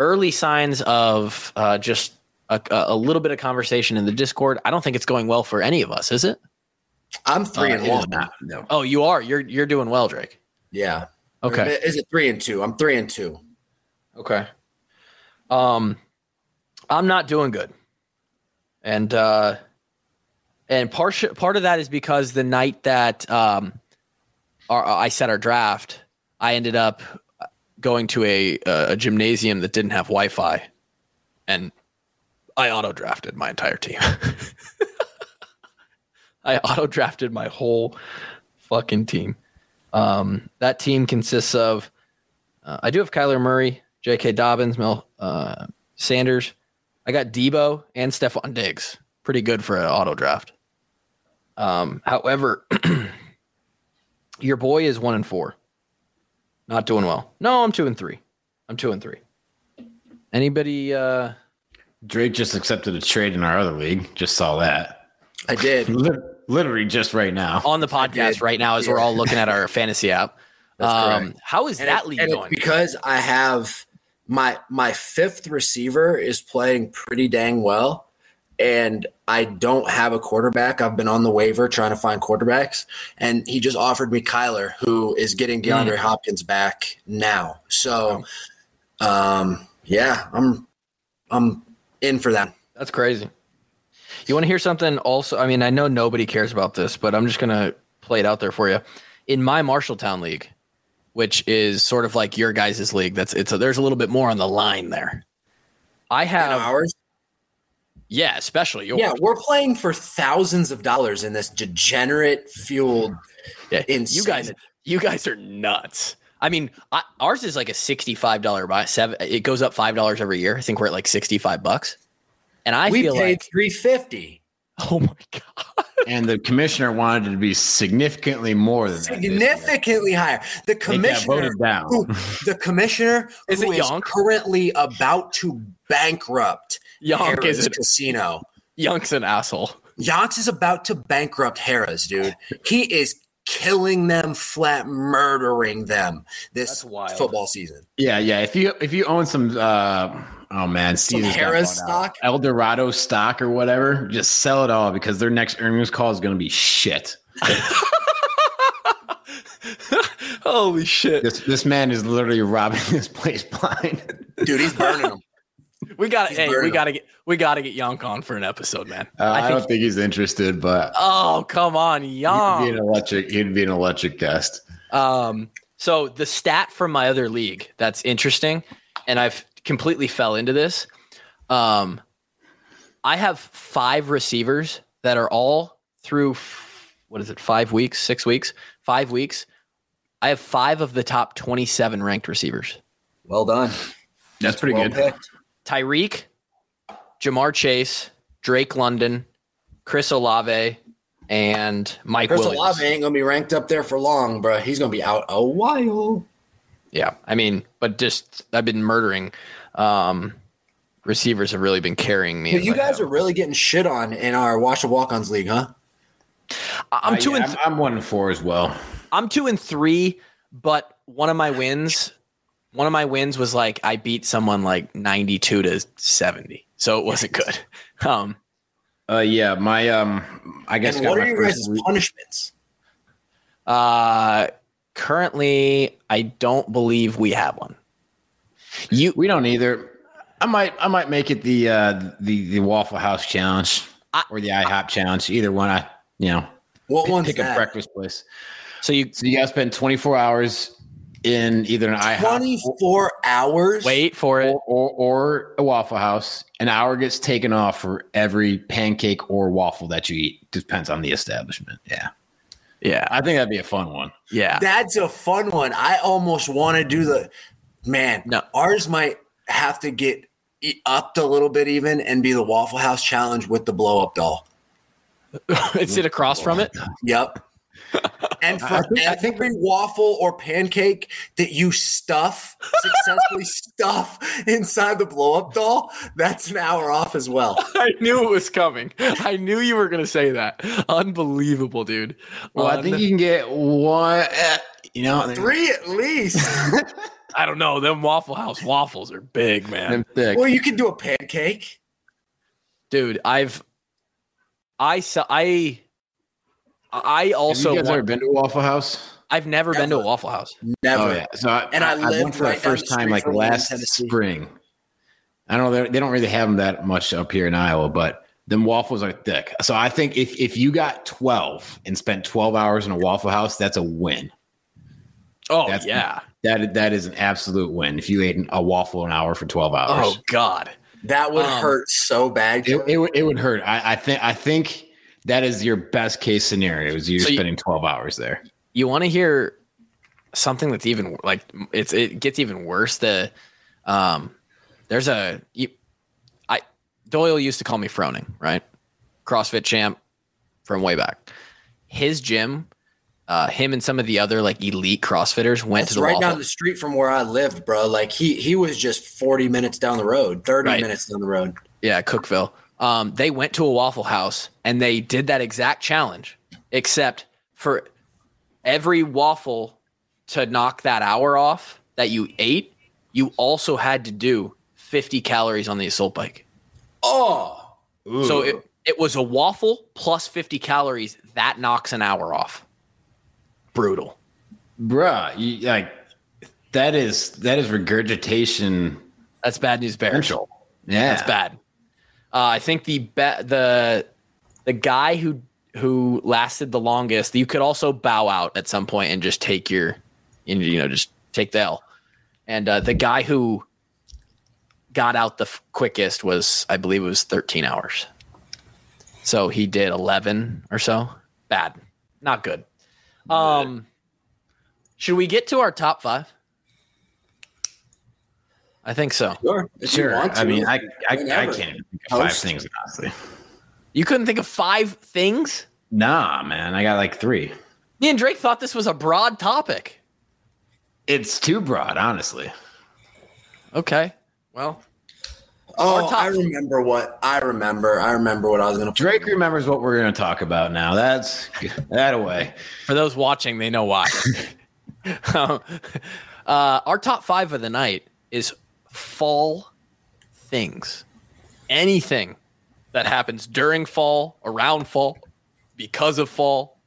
S2: early signs of uh, just a, a little bit of conversation in the Discord, I don't think it's going well for any of us, is it?
S3: I'm three
S4: Uh,
S3: and
S4: it is
S3: one.
S4: not, no.
S2: Oh, you are. You're you're doing well, Drake.
S3: Yeah.
S2: Okay.
S3: Is it three and two? I'm three and two.
S2: Okay. Um, I'm not doing good, and uh, and part part of that is because the night that um, our, I set our draft, I ended up going to a a gymnasium that didn't have Wi-Fi, and I auto drafted my entire team. *laughs* I auto drafted my whole fucking team. Um, that team consists of uh, I do have Kyler Murray, J.K. Dobbins, Mel uh, Sanders. I got Deebo and Stefon Diggs. Pretty good for an auto draft. Um, however, *clears throat* your boy is one and four. Not doing well. No, I'm two and three. I'm two and three. Anybody? Uh,
S4: Drake just accepted a trade in our other league. Just saw that.
S3: I did. *laughs*
S4: Literally just right now.
S2: on the podcast right now as we're all looking at our fantasy app. *laughs*
S3: That's
S2: Um, how is
S3: And
S2: that
S3: it-
S2: league going?
S3: because I have my my fifth receiver is playing pretty dang well, and I don't have a quarterback. I've been on the waiver trying to find quarterbacks, and he just offered me Kyler, who is getting DeAndre Hopkins back now. So, um, yeah, I'm I'm in for that.
S2: That's crazy. You want to hear something also? I mean, I know nobody cares about this, but I'm just going to play it out there for you. In my Marshalltown league, which is sort of like your guys' league, that's it's a, there's a little bit more on the line there. I have
S3: ours.
S2: Yeah, especially yours.
S3: Yeah, we're playing for thousands of dollars in this degenerate fueled.
S2: Yeah, you guys, you guys are nuts. I mean, I, ours is like a sixty-five dollar buy. Seven. It goes up five dollars every year. I think we're at like sixty-five bucks. And I
S3: we
S2: feel
S3: paid
S2: like,
S3: three fifty. *laughs*
S2: oh my god,
S4: and the commissioner wanted it to be significantly more than that.
S3: Significantly higher. The commissioner,
S4: voted down.
S3: who, the commissioner, *laughs*
S2: Is
S3: who
S2: it
S3: currently about to bankrupt
S2: Yonk
S3: Harrah's
S2: is a
S3: Casino.
S2: Young's an asshole.
S3: Yonks is about to bankrupt Harrah's, dude. He is killing them flat, murdering them this football season.
S4: Yeah, yeah. If you if you own some uh oh man,
S3: Some
S4: Caesar's
S3: Harrah's
S4: out.
S3: stock?
S4: El Dorado stock or whatever, just sell it all because their next earnings call is gonna be shit. *laughs*
S2: Holy shit.
S4: This this man is literally robbing this place blind.
S3: Dude, he's burning *laughs* them.
S2: We got to hey, we got to get we got to get Yonk on for an episode, man.
S4: Uh, I,
S2: I
S4: don't
S2: think
S4: think he's interested, but
S2: Oh, come on,
S4: he'd be an electric. He'd be an electric guest.
S2: Um so the stat from my other league that's interesting and I've completely fell into this. Um I have 5 receivers that are all through f- what is it? 5 weeks, 6 weeks, 5 weeks. I have 5 of the top 27 ranked receivers.
S3: Well done.
S4: That's pretty
S3: Well
S4: good.
S3: picked.
S2: Tyreek, Ja'Marr Chase, Drake London, Chris Olave, and Mike
S3: Chris
S2: Williams.
S3: Olave ain't gonna be ranked up there for long, bro. He's gonna be out a while.
S2: Yeah, I mean, but just I've been murdering. Um, receivers have really been carrying me.
S3: You guys
S2: have.
S3: are really getting shit on in our Washed Up Walk-Ons league, huh?
S2: I- I'm
S4: Uh,
S2: two
S4: yeah,
S2: and
S4: I'm, I'm one and four as well.
S2: I'm two and three, but one of my wins, one of my wins was like I beat someone like 92 to 70, so it wasn't good. *laughs* Um,
S4: Uh, yeah, my um, I guess
S3: And what are your guys'
S4: week-
S3: punishments?
S2: uh, currently, I don't believe we have one. You
S4: We don't either. I might I might make it the uh the the Waffle House challenge
S2: I-
S4: or the IHOP challenge. Either one. I you know
S3: What
S4: pick,
S3: one's
S4: pick a breakfast place.
S2: so you
S4: So you guys spend 24 hours in either an IHOP
S3: 24 hours?
S2: wait for it.
S4: or, or, or a Waffle House. An hour gets taken off for every pancake or waffle that you eat. Depends on the establishment. Yeah,
S2: Yeah,
S4: I think that'd be a fun one.
S2: yeah.
S3: That's a fun one. I almost want to do the man.
S2: No.
S3: ours might have to get e- upped a little bit even and be the Waffle House challenge with the blow up doll. *laughs*
S2: Is it across from it?
S3: Yep. And for
S4: I think- I think-
S3: every waffle or pancake that you stuff, successfully *laughs* stuff inside the blow up doll, that's an hour off as well. *laughs*
S2: I knew it was coming. I knew you were going to say that. Unbelievable, dude.
S4: Well, I think you can get one. eh, You know,
S3: Three at least. *laughs*
S2: I don't know. Them Waffle House waffles are big, man.
S4: thick.
S3: well, you can do a pancake.
S2: Dude, I've I saw I I also
S4: Have you guys
S2: want-
S4: ever been to a Waffle House?
S2: I've never been to a Waffle House.
S3: Never.
S4: Oh yeah. So I,
S3: And I
S4: I,
S3: lived
S4: went for
S3: right
S4: the first
S3: the
S4: time like
S3: from one in
S4: last
S3: Tennessee.
S4: spring. I don't know. They don't really have them that much up here in Iowa, but them waffles are thick. So I think if if you got twelve and spent twelve hours in a Waffle House, that's a win.
S2: Oh
S4: That's-
S2: yeah.
S4: That that is an absolute win. If you ate a waffle an hour for twelve hours, oh
S2: god.
S3: That would
S2: Um,
S3: hurt so bad.
S4: it, it, would- it would hurt. I, I think I think that is your best case scenario. Is you're
S2: So you-
S4: spending twelve hours there.
S2: You want to hear something that's even like it's it gets even worse. The um there's a you, I Doyle used to call me Froning, right? CrossFit champ from way back. His gym, uh, him and some of the other like elite CrossFitters went
S3: That's
S2: to the
S3: right
S2: Waffle
S3: down the street from where I lived, bro. Like he he was just 40 minutes down the road, 30
S2: Right.
S3: minutes down the road.
S2: Yeah, Cookeville. Um, they went to a Waffle House and they did that exact challenge, except for every waffle to knock that hour off that you ate, you also had to do 50 calories on the assault bike.
S3: Oh,
S2: So it, it was a waffle plus 50 calories. That knocks an hour off. Brutal.
S4: Bruh, you, like that is that is regurgitation
S2: That's bad news
S4: Bear. Yeah,
S2: That's bad. Uh, I think the be- the the guy who who lasted the longest, you could also bow out at some point and just take your, and, you know, just take the L. And uh, the guy who got out the f- quickest was, I believe, it was 13 hours. So he did 11 or so. Bad, not good. Um, Should we get to our top five? I think so.
S3: Sure. If
S4: Sure.
S3: want
S4: I mean, I I, I can't even think of five
S3: Host.
S4: things honestly.
S2: You couldn't think of five things?
S4: Nah, man, I got like three.
S2: Me and Drake thought this was a broad topic.
S4: It's too broad, honestly.
S2: Okay. Well,
S3: Oh, I remember what I remember. I remember what I was going to.
S4: Drake remembers what we're going to talk about now. That's *laughs* that away.
S2: for those watching, they know why. *laughs* *laughs* uh, our top five of the night is fall things. Anything that happens during fall, around fall, because of fall.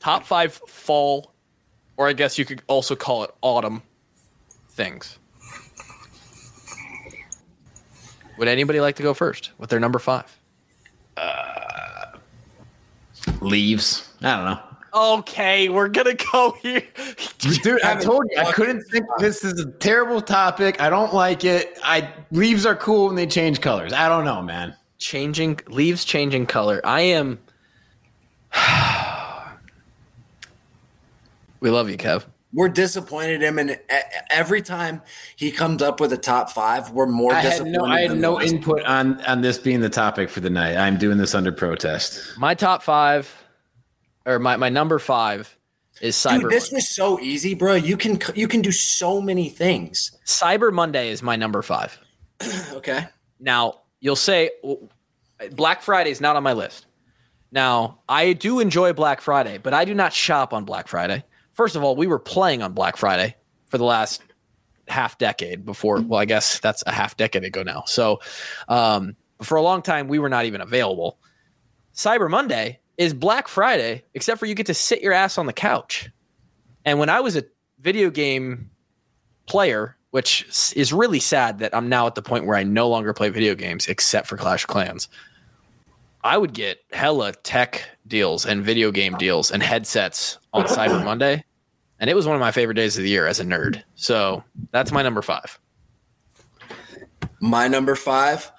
S2: Top five fall, or I guess you could also call it autumn things. Would anybody like to go first with their number five?
S4: Leaves. I don't know.
S2: Okay, we're gonna go here. *laughs*
S4: Dude, I told you I couldn't think this is a terrible topic. I don't like it. I leaves are cool when they change colors. I don't know, man.
S2: changing leaves changing color. I am. *sighs* we love you, Kev.
S3: We're disappointed him, and every time he comes up with a top five, we're more
S4: I had
S3: disappointed.
S4: no, I had no input on on this being the topic for the night. I'm doing this under protest.
S2: My top five, or my, my number five, is Cyber.
S3: Dude, this
S2: Monday.
S3: was so easy, bro. You can you can do so many things.
S2: Cyber Monday is my number five. *clears throat*
S3: Okay.
S2: Now you'll say Black Friday is not on my list. Now I do enjoy Black Friday, but I do not shop on Black Friday. First of all, we were playing on Black Friday for the last half decade before. Well, I guess that's a half decade ago now. So um, for a long time, we were not even available. Cyber Monday is Black Friday, except for you get to sit your ass on the couch. And when I was a video game player, which is really sad that I'm now at the point where I no longer play video games except for Clash of Clans. I would get hella tech deals and video game deals and headsets on *laughs* Cyber Monday. And it was one of my favorite days of the year as a nerd. So that's my number five.
S3: My number five,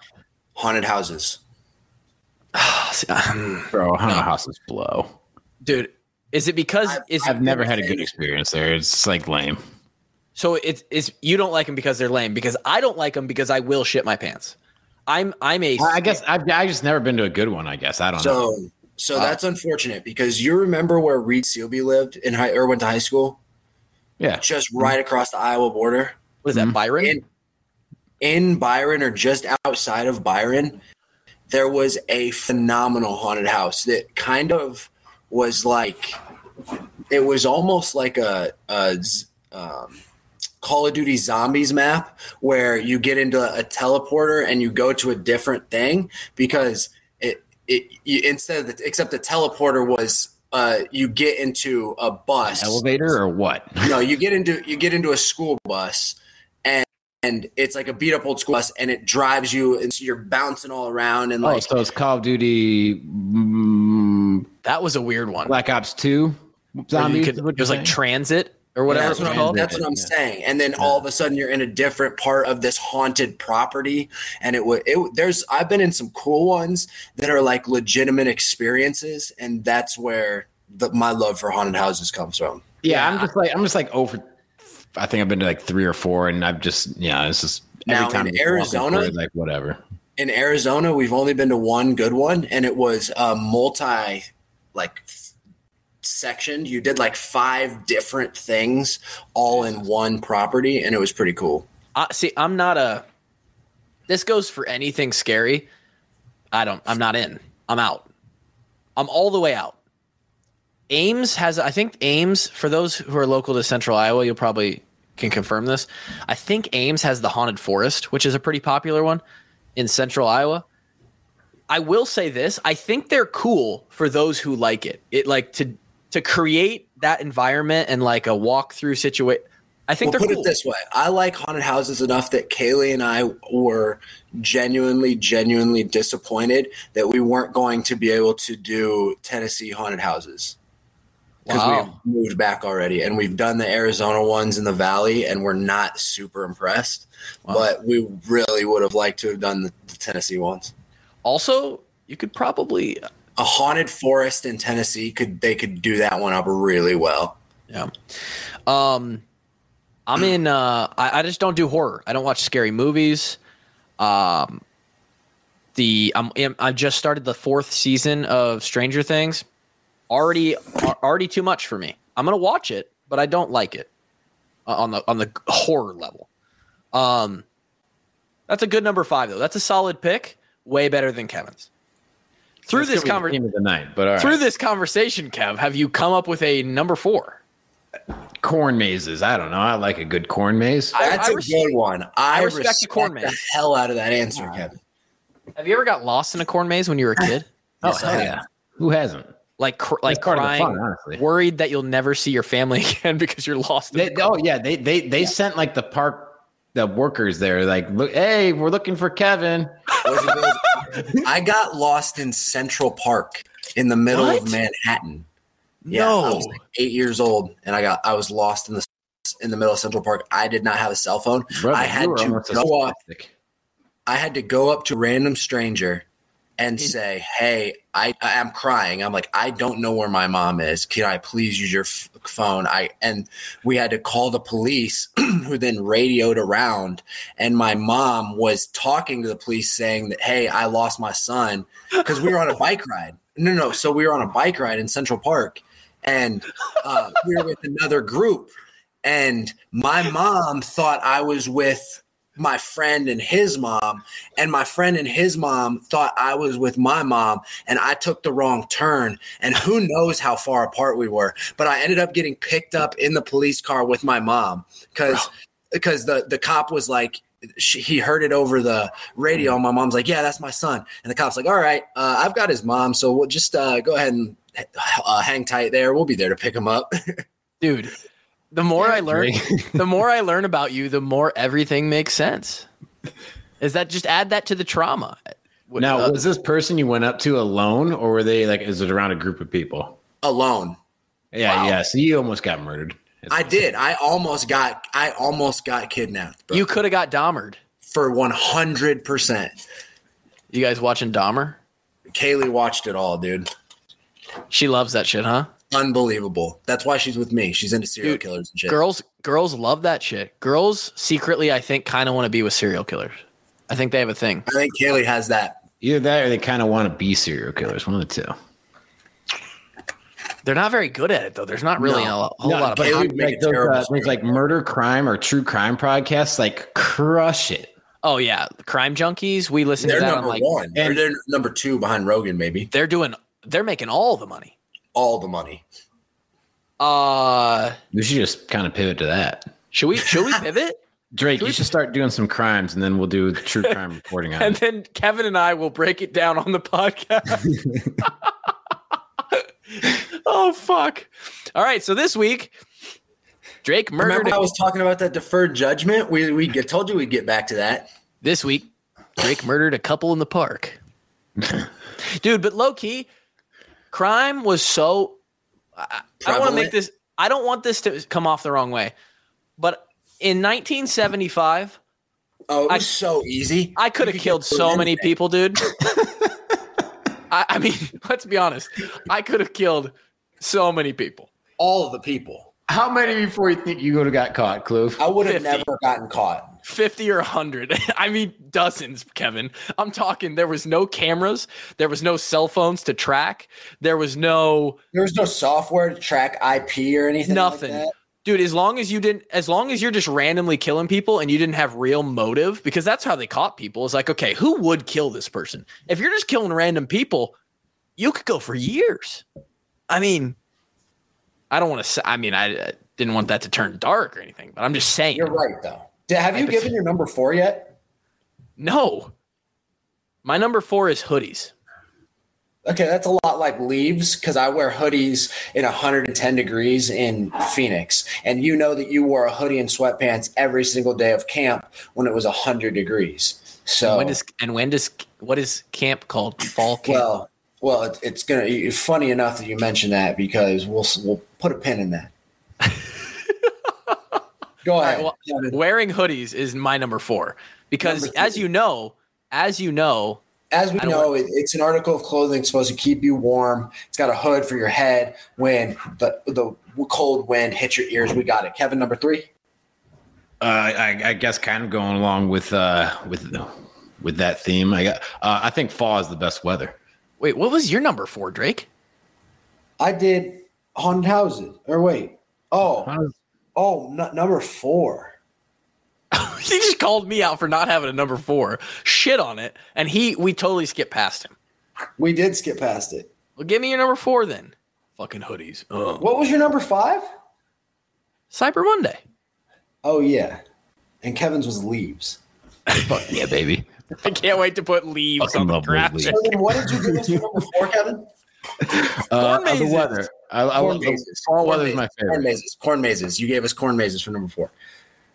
S3: haunted houses. *sighs*
S4: Um, Bro, haunted houses blow.
S2: Dude, is it because is
S4: I've never had a good experience there. It's like lame.
S2: So it's it's you don't like them because they're lame because I don't like them because I will shit my pants. I'm I'm a
S4: I guess I've I just never been to a good one. I guess I don't know.
S3: So so that's unfortunate because you remember where Reed Sealby lived in high or went to high school?
S4: Yeah.
S3: Just mm-hmm. right across the Iowa border.
S2: What is that, mm-hmm. Byron?
S3: In, in Byron or just outside of Byron, there was a phenomenal haunted house that kind of was like it was almost like a um, Call of Duty Zombies map where you get into a teleporter and you go to a different thing because it it you, instead of the, except the teleporter was uh, you get into a bus
S4: Elevator or what?
S3: no, you get into you get into a school bus and and it's like a beat up old school bus and it drives you and so you're bouncing all around and
S4: Oh,
S3: like
S4: so it's Call of Duty mm,
S2: that was a weird one.
S4: Black Ops 2
S2: Where
S4: zombies.
S2: could- it was like transit or whatever
S3: that's what, I'm, that's what I'm saying. And then all of a sudden you're in a different part of this haunted property. And it would, it, there's, I've been in some cool ones that are like legitimate experiences. And that's where the, my love for haunted houses comes from.
S4: Yeah, I'm just like I'm just like over. I think I've been to like three or four, and I've just yeah, it's just every
S3: Now,
S4: time
S3: in Arizona-
S4: into it, like whatever.
S3: in Arizona, we've only been to one good one, and it was a multi like section. You did like five different things all in one property, and it was pretty cool.
S2: Uh, see, I'm not a. This goes for anything scary. I don't. I'm not in. I'm out. I'm all the way out. Ames has. I think Ames. For those who are local to Central Iowa, you'll probably can confirm this. I think Ames has the haunted forest, which is a pretty popular one in Central Iowa. I will say this: I think they're cool for those who like it. It like to to create that environment and like a walkthrough situation. I think
S3: Well,
S2: they're
S3: put
S2: cool.
S3: it this way: I like haunted houses enough that Kaylee and I were genuinely, genuinely disappointed that we weren't going to be able to do Tennessee haunted houses because
S2: Wow.
S3: we've moved back already, and we've done the Arizona ones in the Valley, and we're not super impressed. But we really would have liked to have done the, the Tennessee ones.
S2: Also, you could probably
S3: A haunted forest in Tennessee could they could do that one up really well.
S2: Yeah. Um, I'm in. Uh, I, I just don't do horror. I don't watch scary movies. Um, the I'm I just started the fourth season of Stranger Things. Already, already too much for me. I'm gonna watch it, but I don't like it uh, on the on the horror level. Um, that's a good number five though. That's a solid pick. Way better than Kevin's. Through
S4: That's
S2: this
S4: gonna be the
S2: conversation,
S4: theme of the night, but all right.
S2: through this conversation, Kev, have you come up with a number four?
S4: corn mazes. I don't know. I like a good corn maze.
S3: That's
S2: I
S3: a
S2: res-
S3: good one. I,
S2: I
S3: respect,
S2: respect the corn
S3: the hell out of that answer, Kevin.
S2: Have you ever got lost in a corn maze when you were a kid? *laughs*
S4: oh
S3: Yes,
S4: hell
S3: have.
S4: yeah! Who hasn't?
S2: Like, cr- like
S4: part of the
S2: crying,
S4: fun,
S2: worried that you'll never see your family *laughs* again because you're lost.
S4: They,
S2: the
S4: oh yeah, they they they sent like the park the workers there like look hey we're looking for Kevin. *laughs*
S3: I got lost in Central Park in the middle
S2: What?
S3: of Manhattan. Yeah,
S2: No.
S3: I was like eight years old, and I got I was lost in the in the middle of Central Park. I did not have a cell phone.
S4: Brother,
S3: I had to go up. I had to go up to a random stranger and say, "Hey, I I am crying. I'm like, I don't know where my mom is. Can I please use your f- phone?" I and we had to call the police, *clears throat* who then radioed around, and my mom was talking to the police saying that, "Hey, I lost my son because we were on a bike *laughs* ride." No, no, so we were on a bike ride in Central Park, and uh, we were with another group, and my mom thought I was with my friend and his mom, and my friend and his mom thought I was with my mom, and I took the wrong turn. And who knows how far apart we were? But I ended up getting picked up in the police car with my mom because because the the cop was like. She, he heard it over the radio. And my mom's like, "Yeah, that's my son." And the cop's like, "All right, uh, I've got his mom, so we'll just uh, go ahead and uh, hang tight there. We'll be there to pick him up." *laughs*
S2: dude. The more I learn, *laughs* the more I learn about you, the more everything makes sense. Is that just add that to the trauma?
S4: Now,
S2: Uh,
S4: was this person you went up to alone, or were they like? Is it around a group of people?
S3: Alone.
S4: Yeah, yeah. So you almost got murdered.
S3: I did. I almost got. I almost got kidnapped. Bro.
S2: you could have got Dahmered.
S3: for one hundred percent.
S2: You guys watching Dahmer?
S3: Kaylee watched it all, dude.
S2: She loves that shit, huh?
S3: Unbelievable. That's why she's with me. She's into serial
S2: Dude,
S3: killers and shit.
S2: Girls, girls love that shit. Girls secretly, I think, kind of want to be with serial killers. I think they have a thing.
S3: I think Kaylee has that.
S4: Either that, or they kind of want to be serial killers. One of the two.
S2: They're not very good at it though. There's not really
S3: No.
S2: a, whole
S4: No,
S2: lot of.
S4: but
S3: Kaylee make
S4: like those, uh, things like murder, crime, or true crime podcasts, like crush it.
S2: Oh yeah, crime junkies. We listen
S3: They're
S2: to that
S3: number
S2: on like
S3: one. Or
S4: and-
S3: they're number two behind Rogan, maybe.
S2: they're doing. They're making all the money.
S3: All the money.
S2: Uh,
S4: We should just kind of pivot to that.
S2: should we? Should we *laughs* pivot?
S4: Drake, you should start doing some crimes, and then we'll do true crime *laughs* reporting on
S2: and
S4: it.
S2: then Kevin and I will break it down on the podcast. *laughs* oh fuck! All right, so this week, Drake murdered.
S3: Remember, I was talking about that deferred judgment. We we get, told you we'd get back to that.
S2: this week, Drake murdered a couple in the park. Dude, but low key, crime was so. I, I don't want to make this. I don't want this to come off the wrong way, but in 1975,
S3: Oh, it was
S2: I-
S3: so easy.
S2: I could have killed so many
S3: anything.
S2: people, dude. *laughs* I, I mean, *laughs* let's be honest. I could have killed so many people.
S3: All of the people.
S4: How many before you think you would have got caught, Kloof?
S3: I would have never gotten caught.
S2: 50 or 100. *laughs* I mean, dozens, Kevin. I'm talking, there was no cameras. There was no cell phones to track. There was no
S3: There was no software to track IP or anything. like
S2: nothing.
S3: that.
S2: Dude, as long as you didn't, as long as you're just randomly killing people and you didn't have real motive, because that's how they caught people. It's like, okay, who would kill this person? If you're just killing random people, you could go for years. I mean, I don't want to say, I mean, I, I didn't want that to turn dark or anything, but I'm just saying.
S3: You're right, though. Did- Have you given your number four yet?
S2: No. My number four is hoodies.
S3: Okay, that's a lot like leaves because I wear hoodies in 110 degrees in Phoenix. And you know that you wore a hoodie and sweatpants every single day of camp when it was 100 degrees. So,
S2: And when does and when does what is camp called? Fall camp.
S3: well, well, it, it's gonna. Funny enough that you mentioned that because we'll we'll put a pin in that. Go ahead.
S2: well, wearing hoodies is my number four because
S3: Number
S2: as you know, as you know,
S3: As we know, it, it's an article of clothing supposed to keep you warm. It's got a hood for your head when the the cold wind hits your ears. We got it. Kevin, number three.
S4: Uh, I, I guess kind of going along with uh, with with that theme. I got. Uh, I think fall is the best weather.
S2: Wait, what was your number four, Drake?
S3: I did haunted houses. Or wait, oh, oh, n- number four. *laughs*
S2: he just called me out for not having a number four. Shit on it, and he we totally skipped past him.
S3: We did skip past it.
S2: Well, give me your number four then. Fucking hoodies. Ugh.
S3: What was your number five?
S2: Cyber Monday.
S3: Oh yeah, and Kevin's was leaves.
S4: Fuck yeah, baby. *laughs*
S2: I can't wait to put leaves
S4: Fucking
S2: on the
S4: love
S2: graphic.
S4: leaves.
S3: So what did you give us for number four, Kevin?
S2: Corn
S4: uh, the weather. I, I,
S3: Corn mazes.
S4: fall
S3: Corn
S4: weather is my
S3: mazes. Corn mazes. Corn mazes. You gave us corn mazes for number four.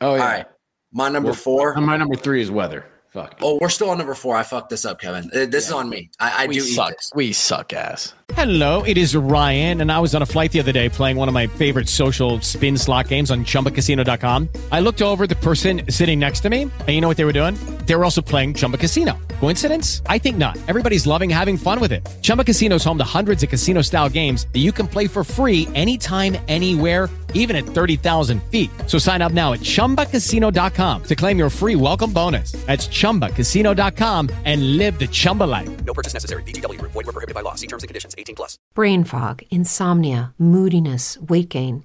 S4: Oh yeah.
S3: All right, my number four.
S4: My number three is weather. Fuck.
S3: Oh, we're still on number four. I fucked this up, Kevin. Uh, This is on me. I, I
S2: we
S3: do eat
S2: suck.
S3: this.
S2: We suck ass.
S6: Hello, it is Ryan, and I was on a flight the other day playing one of my favorite social spin slot games on chumbacasino.com. I looked over the person sitting next to me, and you know what they were doing? They were also playing Chumba Casino. Coincidence? I think not. Everybody's loving having fun with it. Chumba Casino is home to hundreds of casino style games that you can play for free anytime, anywhere, even at 30,000 feet. So sign up now at chumbacasino.com to claim your free welcome bonus. That's chumbacasino.com and live the Chumba life.
S7: No purchase necessary. VGW Group. Void were prohibited by law. See terms and conditions. 18 plus.
S1: Brain fog, insomnia, moodiness, weight gain.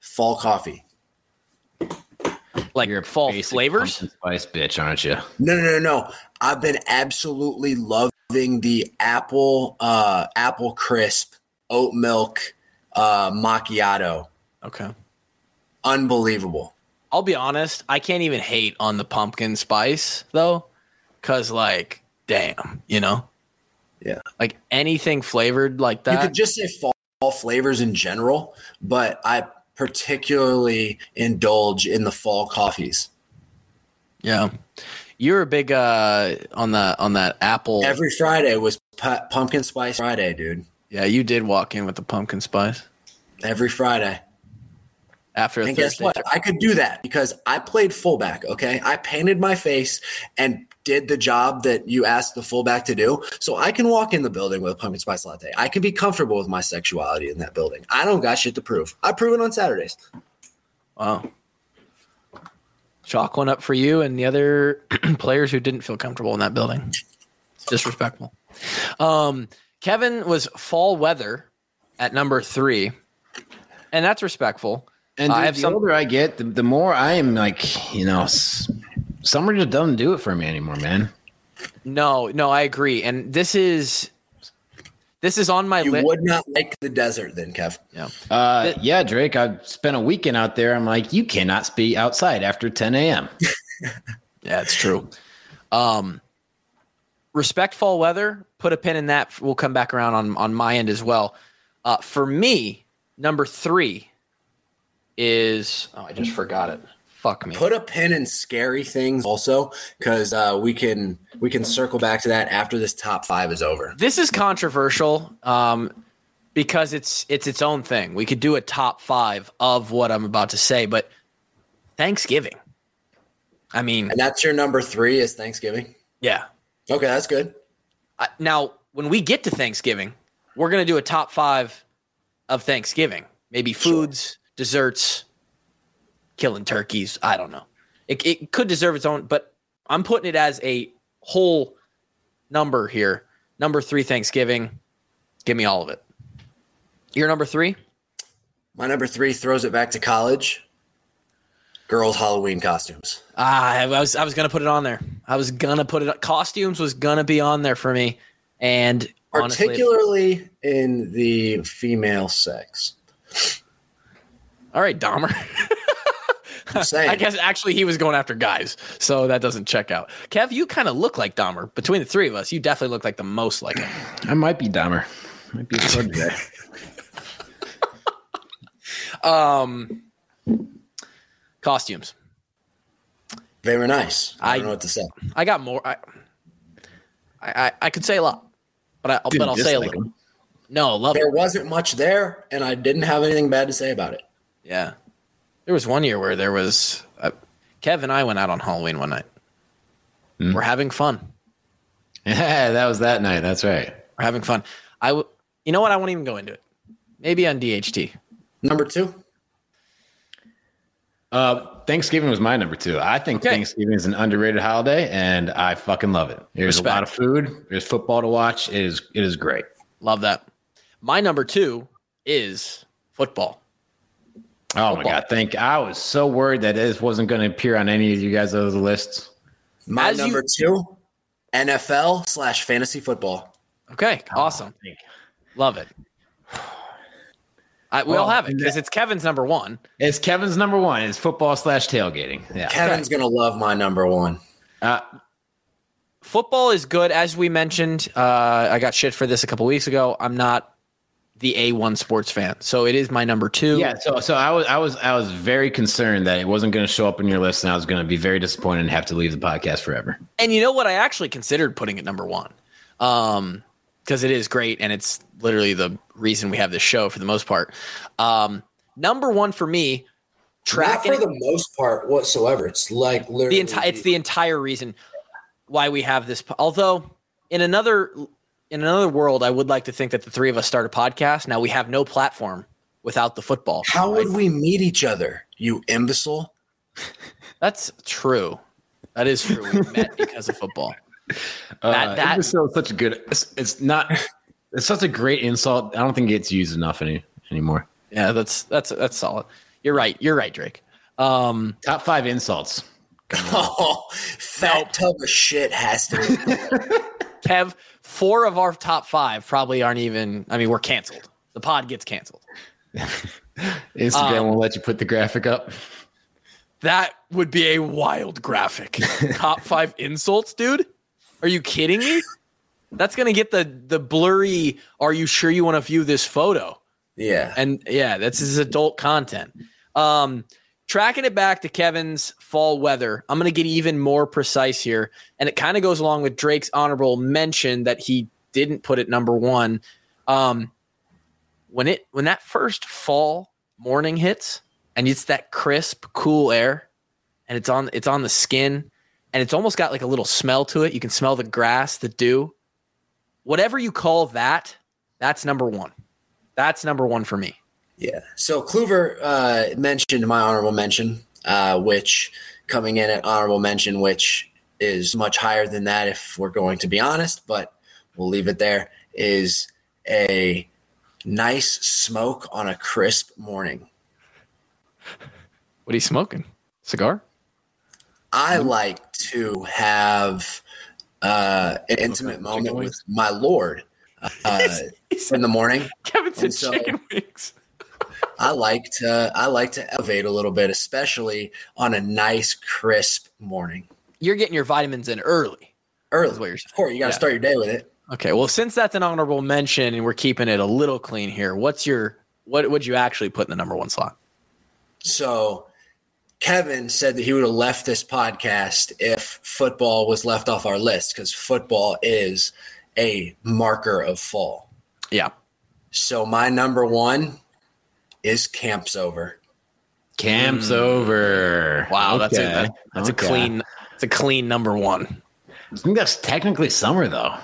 S3: fall coffee.
S2: Like
S4: You're
S2: fall
S4: basic
S2: flavors.
S4: spice bitch, aren't you?
S3: No, no, no, no. I've been absolutely loving the apple, uh, apple crisp oat milk uh, macchiato.
S2: Okay.
S3: Unbelievable.
S2: I'll be honest. I can't even hate on the pumpkin spice though, because like, damn, you know,
S3: Yeah.
S2: like anything flavored like that.
S3: You could just say fall, fall flavors in general, but I particularly indulge in the fall coffees.
S2: yeah, you're a big uh on the on that apple.
S3: Every Friday was pu- pumpkin spice Friday, dude.
S2: yeah, you did walk in with the pumpkin spice
S3: Every Friday.
S2: After
S3: And guess what? I could do that because I played fullback. Okay. I painted my face and did the job that you asked the fullback to do. So I can walk in the building with a pumpkin spice latte. I can be comfortable with my sexuality in that building. I don't got shit to prove. I prove it on Saturdays.
S2: Wow. Chalk one up for you and the other *clears throat* players who didn't feel comfortable in that building. It's disrespectful. Um, Kevin was fall weather at number three, and that's respectful.
S4: And
S2: I have
S4: the
S2: some-
S4: older I get, the, the more I am like, you know, summer just doesn't do it for me anymore, man.
S2: No, no, I agree. And this is this is on my
S3: You
S2: list.
S3: would not like the desert then, Kev.
S2: Yeah.
S4: Uh, yeah, Drake, I've spent a weekend out there. I'm like, you cannot be outside after 10 a.m. *laughs*
S2: Yeah, it's true. Um, respect fall weather. Put a pin in that. We'll come back around on on my end as well. Uh, for me, number three is oh, I just forgot it. Fuck me.
S3: Put a pin in scary things also, because uh, we can we can circle back to that after this top five is over.
S2: This is controversial um, because it's it's its own thing. We could do a top five of what I'm about to say, but Thanksgiving. I mean,
S3: And that's your number three is Thanksgiving.
S2: yeah.
S3: Okay, that's good.
S2: Uh, now, when we get to Thanksgiving, we're going to do a top five of Thanksgiving. Maybe foods, desserts, killing turkeys. I don't know. It, it could deserve its own, but I'm putting it as a whole number here. Number three, Thanksgiving. Give me all of it. Your number three?
S3: My number three throws it back to college. Girls' Halloween costumes.
S2: Ah, I was I was gonna put it on there. I was gonna put it. Costumes was gonna be on there for me, and honestly,
S3: Particularly in the female sex.
S2: All right, Dahmer. *laughs* I guess actually he was going after guys, so that doesn't check out. Kev, you kind of look like Dahmer. Between the three of us, you definitely look like the most like him.
S4: I might be Dahmer. Might be a today. *laughs*
S2: Um, costumes.
S3: They were nice. I,
S2: I-
S3: don't know what to say.
S2: I got more. I, I, I- I could say a lot, but I, but I'll say a little. No, love
S3: There
S2: it.
S3: wasn't much there, and I didn't have anything bad to say about it.
S2: Yeah, there was one year where there was. Uh, Kev and I went out on Halloween one night. We're having fun.
S4: Yeah, *laughs* that was that night. That's right.
S2: We're having fun. I, w- you know what? I won't even go into it. Maybe on DHT.
S3: Number two.
S4: Uh, Thanksgiving was my number two. I think Thanksgiving is an underrated holiday, and I fucking love it. There's a lot of food. There's football to watch. It is it is great.
S2: Love that. My number two is football.
S4: Oh my god! Thank. I was so worried that this wasn't going to appear on any of you guys' other lists.
S3: My
S2: As you-
S3: number two, NFL slash fantasy football.
S2: Okay, awesome. Love it. I, we all have it because it's Kevin's number one.
S4: It's Kevin's number one. It's football slash tailgating. Yeah.
S3: Kevin's gonna love my number one.
S4: Uh,
S2: Football is good, as we mentioned. Uh, I got shit for this a couple weeks ago. I'm not the A1 sports fan, so it is my number two.
S4: Yeah, so so I was I was I was very concerned that it wasn't going to show up in your list, and I was going to be very disappointed and have to leave the podcast forever.
S2: And you know what? I actually considered putting it number one um, because it is great and it's literally the reason we have this show for the most part. Um, number one for me, Track
S3: Not for the most part whatsoever. It's like literally
S2: the entire. It's the entire reason why we have this. po- Although in another in another world, I would like to think that the three of us start a podcast. Now we have no platform without the football.
S3: How would we meet each other, you imbecile? *laughs*
S2: That's true. That is true. We met because of football. *laughs*
S4: Uh,
S2: That- that-
S4: imbecile is such a good. It's, it's not. It's such a great insult. I don't think it gets used enough any anymore.
S2: Yeah, that's that's that's solid. You're right. You're right, Drake. Um,
S4: Top five insults. *laughs*
S3: Oh, fat tub of shit has to. Be.
S2: Kev, four of our top five probably aren't even. I mean, we're canceled. The pod gets canceled. *laughs*
S4: Instagram
S2: Um,
S4: won't let you put the graphic up.
S2: That would be a wild graphic. *laughs* top five insults, dude. Are you kidding me? That's gonna get the the blurry. Are you sure you want to view this photo?
S3: Yeah.
S2: And yeah, that's his adult content. Um, tracking it back to Kevin's fall weather, I'm going to get even more precise here. And it kind of goes along with Drake's honorable mention that he didn't put it number one. Um, when it when that first fall morning hits and it's that crisp, cool air, and it's on it's on the skin, and it's almost got like a little smell to it. You can smell the grass, the dew. Whatever you call that, that's number one. That's number one for me.
S3: Yeah. So Kluver uh, mentioned my honorable mention, uh, which coming in at honorable mention, which is much higher than that if we're going to be honest, but we'll leave it there, is a nice smoke on a crisp morning.
S2: What are you smoking? Cigar?
S3: I like to have uh, an intimate moment with my Lord uh, *laughs* in the morning.
S2: Kevin said
S3: so-
S2: chicken wings.
S3: I like to I like to elevate a little bit, especially on a nice crisp morning.
S2: You're getting your vitamins in early.
S3: Early,
S2: Is what you're saying.
S3: of course. You got to
S2: Yeah.
S3: start your day with it.
S2: Okay, well, since that's an honorable mention and we're keeping it a little clean here, what's your what would you actually put in the number one slot?
S3: So Kevin said that he would have left this podcast if football was left off our list because football is a marker of fall.
S2: Yeah.
S3: So my number one is Camp's over.
S4: Camp's hmm. over.
S2: Wow, that's a that- that's
S4: Okay.
S2: a clean it's a clean number one.
S4: I think that's technically summer though.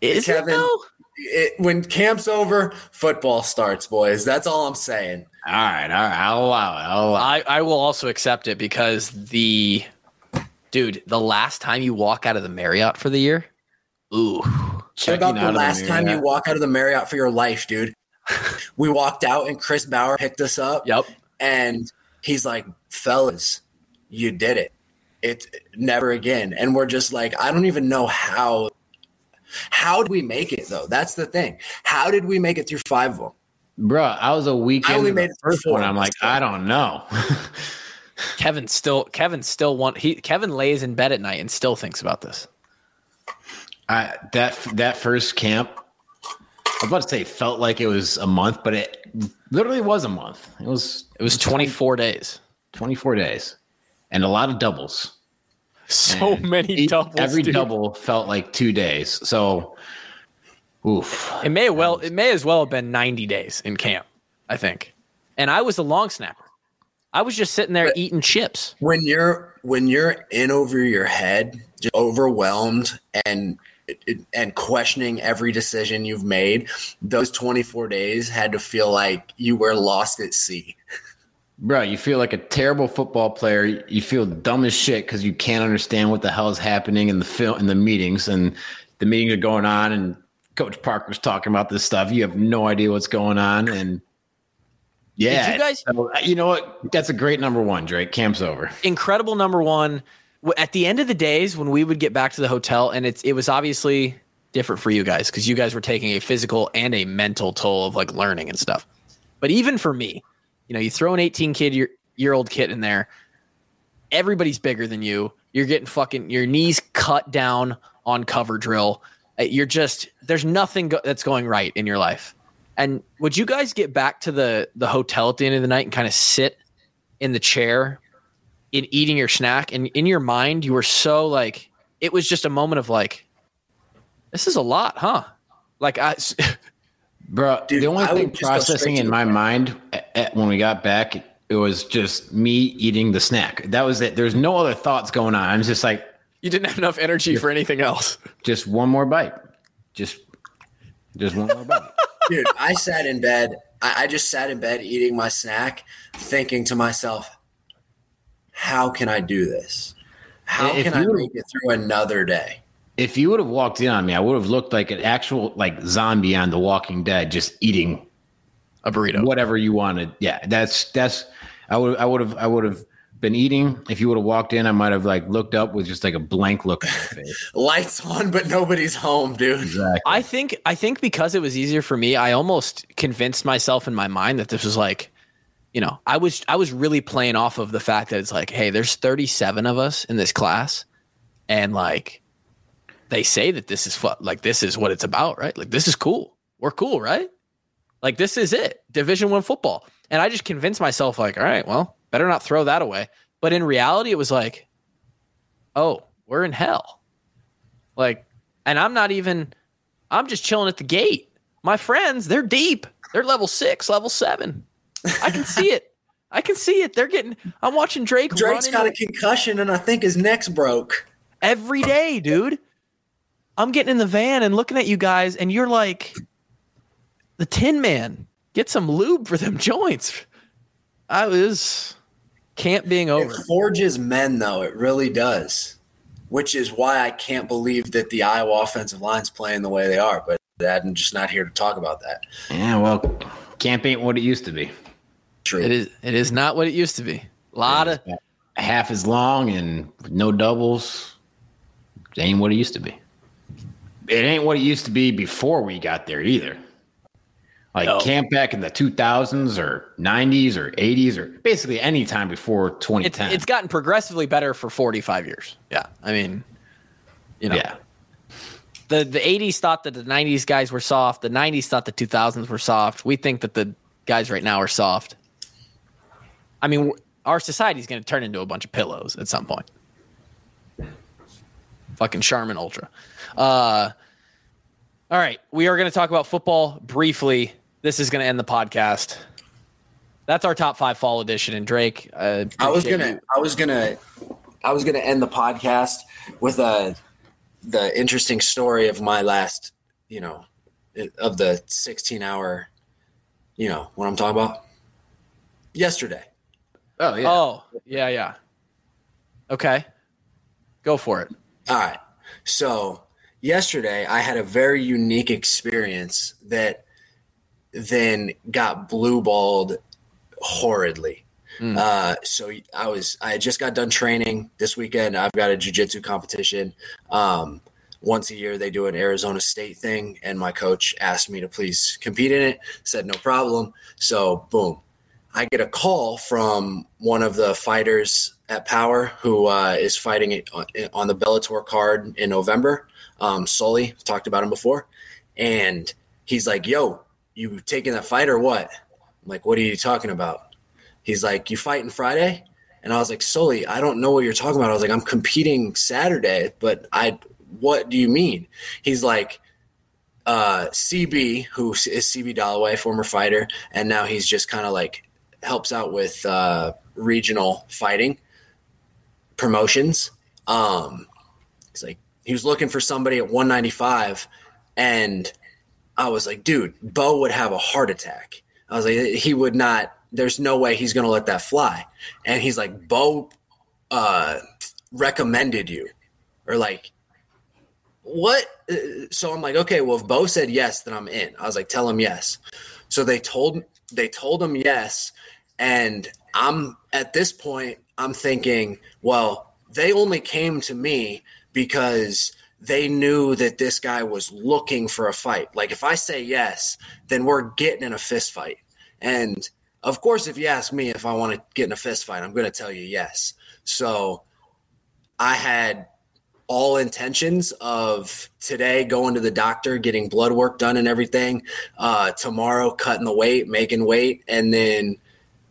S2: Is
S3: Kevin,
S2: it though?
S3: it, when camp's over, football starts, boys. That's all I'm saying.
S4: All right, all right. I'll allow it. I'll allow
S2: I, I will also accept it because the dude, the last time you walk out of the Marriott for the year, ooh.
S3: What about the last time you walk out of the Marriott for your life, dude? We walked out and Chris Bauer picked us up.
S2: Yep.
S3: And he's like, fellas, you did it. It never again. And we're just like, I don't even know how. How did we make it though? That's the thing. How did we make it through five of them?
S4: Bro, I was a week
S3: I
S4: into
S3: only made it
S4: first one. I'm like, I don't know. *laughs*
S2: Kevin still Kevin still want he Kevin lays in bed at night and still thinks about this.
S4: I that that first camp, I was about to say felt like it was a month, but it literally was a month. It was
S2: It was 24 days.
S4: 24 days, and a lot of doubles.
S2: So
S4: And
S2: many
S4: each-
S2: doubles.
S4: Every
S2: dude.
S4: double felt like two days. So, oof.
S2: It may well it may as well have been 90 days in camp, I think. And I was a long snapper. I was just sitting there eating chips.
S3: When you're when you're in over your head, just overwhelmed and and questioning every decision you've made, those 24 days had to feel like you were lost at sea.
S4: Bro, you feel like a terrible football player. You feel dumb as shit because you can't understand what the hell is happening in the film in the meetings, and the meetings are going on, and Coach Parker's talking about this stuff. You have no idea what's going on, and yeah,
S2: you guys-
S4: so, uh, you know what? That's a great number one, Drake. Camp's over.
S2: incredible number one. At the end of the days, when we would get back to the hotel, and it's it was obviously different for you guys because you guys were taking a physical and a mental toll of like learning and stuff. But even for me, you know, you throw an 18 kid year, year old kid in there, everybody's bigger than you. You're getting fucking your knees cut down on cover drill. Uh, You're just there's nothing go- that's going right in your life. And would you guys get back to the the hotel at the end of the night and kind of sit in the chair in eating your snack and in your mind you were so like it was just a moment of like this is a lot huh like i *laughs*
S4: Bro,
S3: Dude,
S4: the only
S3: I
S4: thing processing in my
S3: point.
S4: mind a- a- when we got back, it was just me eating the snack. That was it. There's no other thoughts going on. I'm just like,
S2: you didn't have enough energy for anything else
S4: just one more bite. Just, just one more bite. *laughs*
S3: Dude, I sat in bed. I, I just sat in bed eating my snack, thinking to myself, how can I do this? How
S4: If
S3: can I make it through another day?
S4: If you would have walked in on me, I would have looked like an actual like zombie on The Walking Dead, just eating
S2: a burrito
S4: whatever you wanted. Yeah, that's that's. I would I would have I would have been eating. If you would have walked in, I might have like looked up with just like a blank look on my face. *laughs*
S3: Lights on, but nobody's home, dude.
S4: Exactly.
S2: i think i think because it was easier for me i almost convinced myself in my mind that this was like you know i was i was really playing off of the fact that it's like hey there's 37 of us in this class. And like they say that this is fu- like this is what it's about right? Like this is cool. We're cool right? Like this is it. Division one football. And i just convinced myself like all right well better not throw that away. But in reality it was like oh we're in hell. Like and i'm not even i'm just chilling at the gate. My friends they're deep. They're level six level seven i can see it i can see it they're getting i'm watching drake
S3: Drake's
S2: running
S3: got a concussion, and I think his neck's broke.
S2: every day, dude. I'm getting in the van and looking at you guys, and you're like, the Tin Man, get some lube for them *laughs* joints. I was camp being over.
S3: It forges men, though. It really does. Which is why I can't believe that the Iowa offensive line's playing the way they are. But that, I'm just not here to talk about that.
S4: Yeah, well, camp ain't what it used to be.
S3: True.
S2: It is. It is not what it used to be. A lot of
S4: half as long and no doubles. It ain't what it used to be. It ain't what it used to be before we got there either. Like
S2: No.
S4: camp back in the 2000s or 90s or 80s or basically any time before
S2: it's
S4: 2010.
S2: it's gotten progressively better for 45 years. Yeah, I mean, you know,
S4: yeah.
S2: the the 80s thought that the 90s guys were soft. The 90s thought the 2000s were soft. We think that the guys right now are soft. I mean, our society is going to turn into a bunch of pillows at some point. Fucking Charmin Ultra. Uh, all right, we are going to talk about football briefly. This is going to end the podcast. That's our top five fall edition. And Drake, uh,
S3: I was gonna,
S2: you-
S3: I was gonna, I was gonna end the podcast with a the interesting story of my last, you know, of the sixteen hour, you know, what I'm talking about. Yesterday.
S4: Oh yeah.
S2: Oh yeah, yeah. Okay, go for it.
S3: All right. So yesterday I had a very unique experience that then got blue balled horridly. Uh, so I was I had just got done training this weekend. I've got a jujitsu competition. Um, once a year they do an Arizona State thing, and my coach asked me to please compete in it. Said no problem. So boom, I get a call from one of the fighters at Power who uh, is fighting on, the Bellator card in November. Um, Sully, talked about him before, and he's like, "Yo, you taking that fight or what?" I'm like, "What are you talking about?" He's like, "You fighting Friday?" And I was like, "Sully, I don't know what you're talking about." I was like, "I'm competing Saturday, but I, what do you mean?" He's like, uh, CB, who is CB Dollaway, former fighter, and now he's just kind of like helps out with uh, regional fighting promotions. Um, he's like he was looking for somebody at 195, and I was like, dude, Bo would have a heart attack. I was like, he would not. There's no way he's gonna let that fly. And he's like, Bo uh, recommended you, or like what? Uh, So I'm like, okay, well, if Bo said yes, then I'm in. I was like, tell him yes. So they told they told him yes, and I'm at this point, I'm thinking, well, they only came to me because they knew that this guy was looking for a fight. Like if I say yes, then we're getting in a fist fight. And of course, if you ask me if I want to get in a fist fight, I'm going to tell you yes. So I had all intentions of today going to the doctor, getting blood work done and everything. Uh, tomorrow, cutting the weight, making weight, and then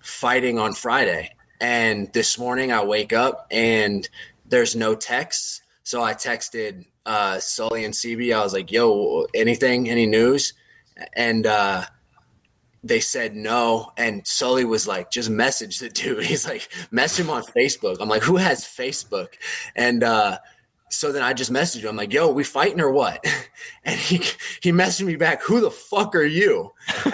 S3: fighting on Friday. And this morning, I wake up and there's no texts. So I texted uh, Sully and CB. I was like, yo, anything, any news? And uh, they said no. And Sully was like, just message the dude. *laughs* He's like, message him on Facebook. I'm like, who has Facebook? And uh, so then I just messaged him. I'm like, yo, we fighting or what? *laughs* And he he messaged me back, who the fuck are you? Like, *laughs*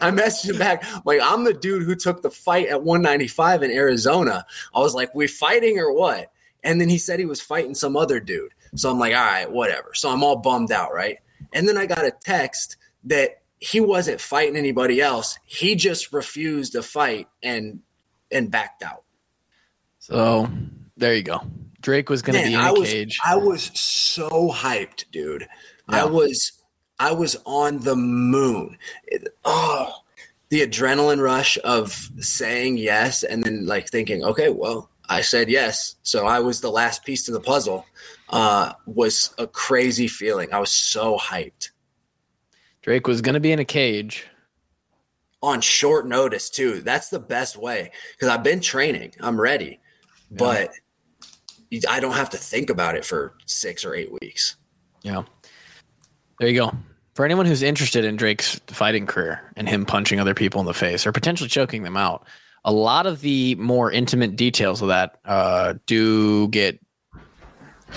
S3: I messaged him back, like, I'm the dude who took the fight at 195 in Arizona. I was like, we fighting or what? And then he said he was fighting some other dude. So I'm like, all right, whatever. So I'm all bummed out, right? And then I got a text that he wasn't fighting anybody else. He just refused to fight and and backed out.
S2: So there you go. Drake was going to be in
S3: I
S2: a
S3: was,
S2: cage.
S3: I was so hyped, dude.
S2: Yeah.
S3: I was I was on the moon. It- oh, the adrenaline rush of saying yes and then like thinking, okay, well, I said yes, so I was the last piece to the puzzle. Uh, was a crazy feeling. I was so hyped
S2: Drake was going to be in a cage.
S3: on short notice too. That's the best way because I've been training. I'm ready, but I don't have to think about it for six or eight weeks.
S2: Yeah. There you go. For anyone who's interested in Drake's fighting career and him punching other people in the face or potentially choking them out, a lot of the more intimate details of that uh, do get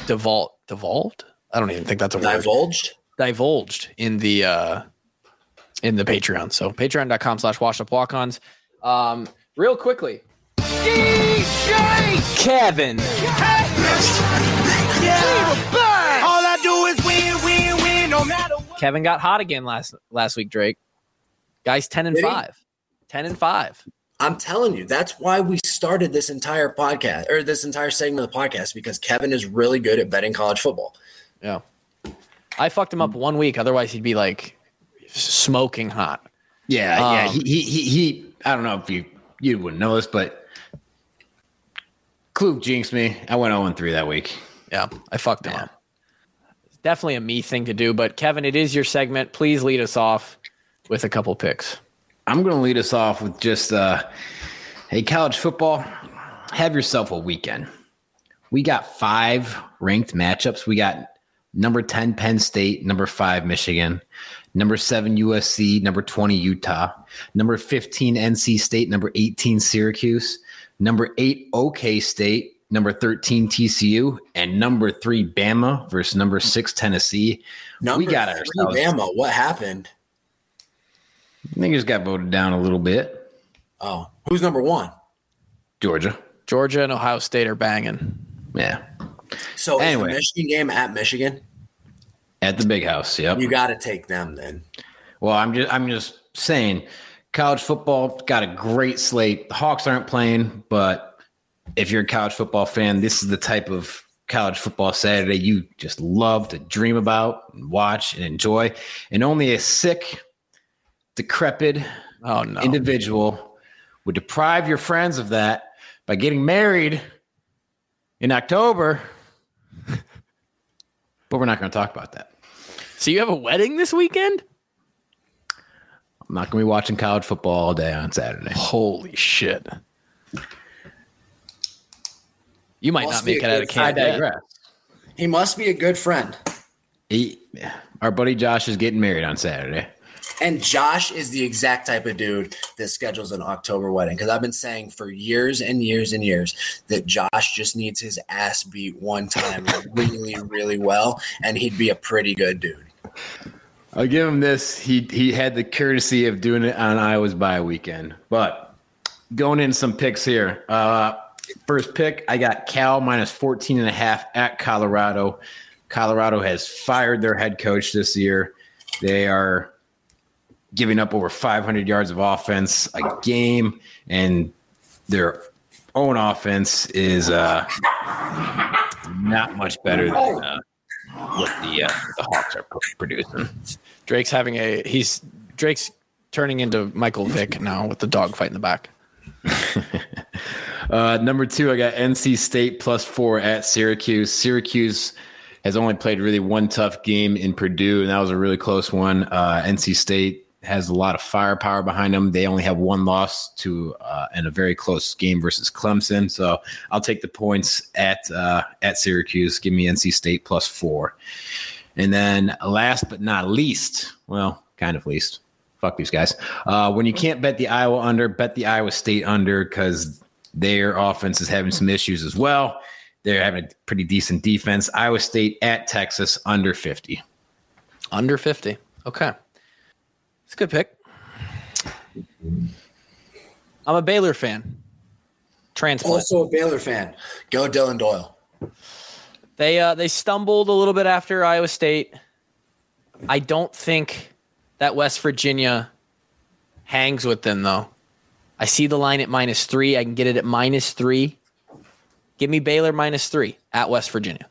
S2: divul- devolved. I don't even think that's a word.
S3: Divulged?
S2: Divulged in the uh, in the Patreon. So patreon.com slash washed up walk-ons. Um, real quickly. DJ Kevin.
S8: All I do is win, win, win, no matter what.
S2: Kevin got hot again last last week, Drake. Guys 10 and
S3: Did he?
S2: 5. 10 and 5.
S3: I'm telling you, that's why we started this entire podcast or this entire segment of the podcast because Kevin is really good at betting college football.
S2: Yeah. I fucked him up one week. Otherwise, he'd be like smoking hot.
S4: Yeah, yeah.
S2: Um,
S4: He, he he he. I don't know if you you wouldn't know this, but Klug jinxed me. I went 0 3 that week.
S2: Yeah, I fucked him up. It's definitely a me thing to do. But Kevin, it is your segment. Please lead us off with a couple picks.
S4: I'm going to lead us off with just, uh, hey, college football, have yourself a weekend. We got five ranked matchups. We got number 10 Penn State, number 5 Michigan, number 7 USC, number 20 Utah, number 15 NC State, number 18 Syracuse, number 8 OK State, number 13 TCU, and number 3 Bama versus number 6 Tennessee.
S3: Number
S4: we got
S3: three,
S4: ourselves.
S3: Bama. What happened?
S4: I think just got voted down a little bit.
S3: Oh, who's number one?
S4: Georgia.
S2: Georgia and Ohio State are banging.
S4: Yeah.
S3: So
S4: Anyway.
S3: is the Michigan game at Michigan?
S4: At the big house. Yep.
S3: You got to take them then.
S4: Well, I'm just I'm just saying, college football got a great slate. The Hawks aren't playing, but if you're a college football fan, this is the type of college football Saturday you just love to dream about and watch and enjoy. And only a sick, decrepit
S2: oh, no.
S4: individual would deprive your friends of that by getting married in October. *laughs* but we're not going to talk about that.
S2: So you have a wedding this weekend?
S4: I'm not going to be watching college football all day on Saturday.
S2: Holy shit. You might
S3: Must
S2: not make
S3: a
S2: it out of
S3: good
S2: camp.
S4: I digress.
S3: He must be a good friend.
S4: He, our buddy Josh is getting married on Saturday.
S3: And Josh is the exact type of dude that schedules an October wedding. Because I've been saying for years and years and years that Josh just needs his ass beat one time *laughs* really, really well, and he'd be a pretty good dude.
S4: I'll give him this. He he had the courtesy of doing it on Iowa's bye weekend. But going in some picks here. Uh, first pick, I got Cal minus 14 and a half at Colorado. Colorado has fired their head coach this year. They are giving up over 500 yards of offense a game, and their own offense is uh, not much better than uh, what the uh, the Hawks are producing.
S2: Drake's having a he's Drake's turning into Michael Vick now with the dog fight in the back. *laughs*
S4: Uh, number two, I got NC State plus four at Syracuse. Syracuse has only played really one tough game in Purdue, and that was a really close one. Uh, NC State has a lot of firepower behind them. They only have one loss to uh, in a very close game versus Clemson. So I'll take the points at uh, at Syracuse. Give me NC State plus four. And then last but not least, well, kind of least, fuck these guys. Uh, when you can't bet the Iowa under, bet the Iowa State under because their offense is having some issues as well. They're having a pretty decent defense. Iowa State at Texas under 50.
S2: Under 50. Okay. It's a good pick. I'm a Baylor fan. Transplant.
S3: Also a Baylor fan. Go Dylan Doyle.
S2: They uh, they stumbled a little bit after Iowa State. I don't think that West Virginia hangs with them though. I see the line at minus three. I can get it at minus three. Give me Baylor minus three at West Virginia.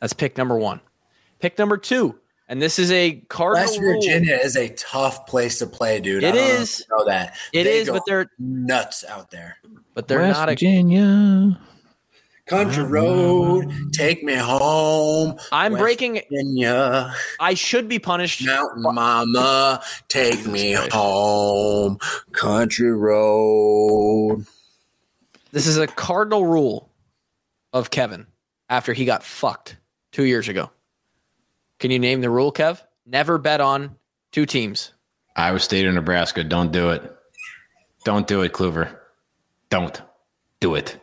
S2: That's pick number one. Pick number two, and this is a Cardinal
S3: West
S2: rule.
S3: Virginia is a tough place to play, dude.
S2: It
S3: I don't know if you know that.
S2: It
S3: They
S2: is,
S3: go
S2: but they're
S3: nuts out there.
S2: but they're
S4: West
S2: not a
S4: Virginia.
S3: Country road, take me home.
S2: I'm
S3: West
S2: breaking
S3: Virginia,
S2: I should be punished.
S3: Mountain Mama, take me home. Country road.
S2: This is a cardinal rule of Kevin after he got fucked two years ago. Can you name the rule, Kev? Never bet on two teams.
S4: Iowa State or Nebraska. Don't do it. Don't do it, Kluver. Don't do it.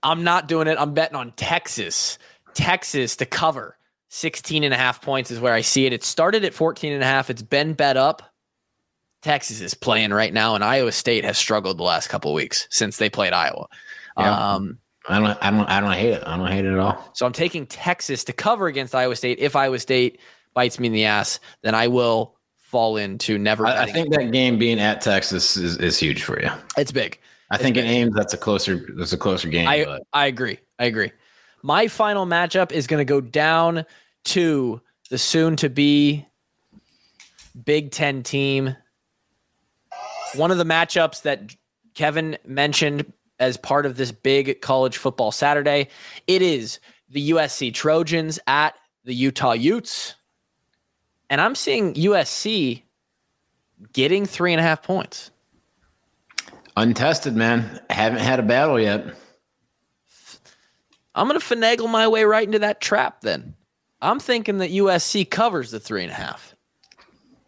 S2: I'm not doing it. I'm betting on Texas. Texas to cover 16 and a half points is where I see it. It started at 14 and a half. It's been bet up. Texas is playing right now, and Iowa State has struggled the last couple of weeks since they played Iowa.
S4: Yeah.
S2: Um,
S4: I don't. I don't. I don't hate it. I don't hate it at all.
S2: So I'm taking Texas to cover against Iowa State. If Iowa State bites me in the ass, then I will fall into never
S4: I, I think that game being at Texas is, is huge for you.
S2: it's big.
S4: I think in Ames that's a closer. That's a closer game.
S2: I
S4: but
S2: I agree. I agree. My final matchup is going to go down to the soon to be Big 10 team. One of the matchups that Kevin mentioned as part of this big college football Saturday, it is the USC Trojans at the Utah Utes. And I'm seeing USC getting three and a half points.
S4: Untested, man. Haven't had a battle yet.
S2: I'm going to finagle my way right into that trap then. I'm thinking that USC covers the three and a half.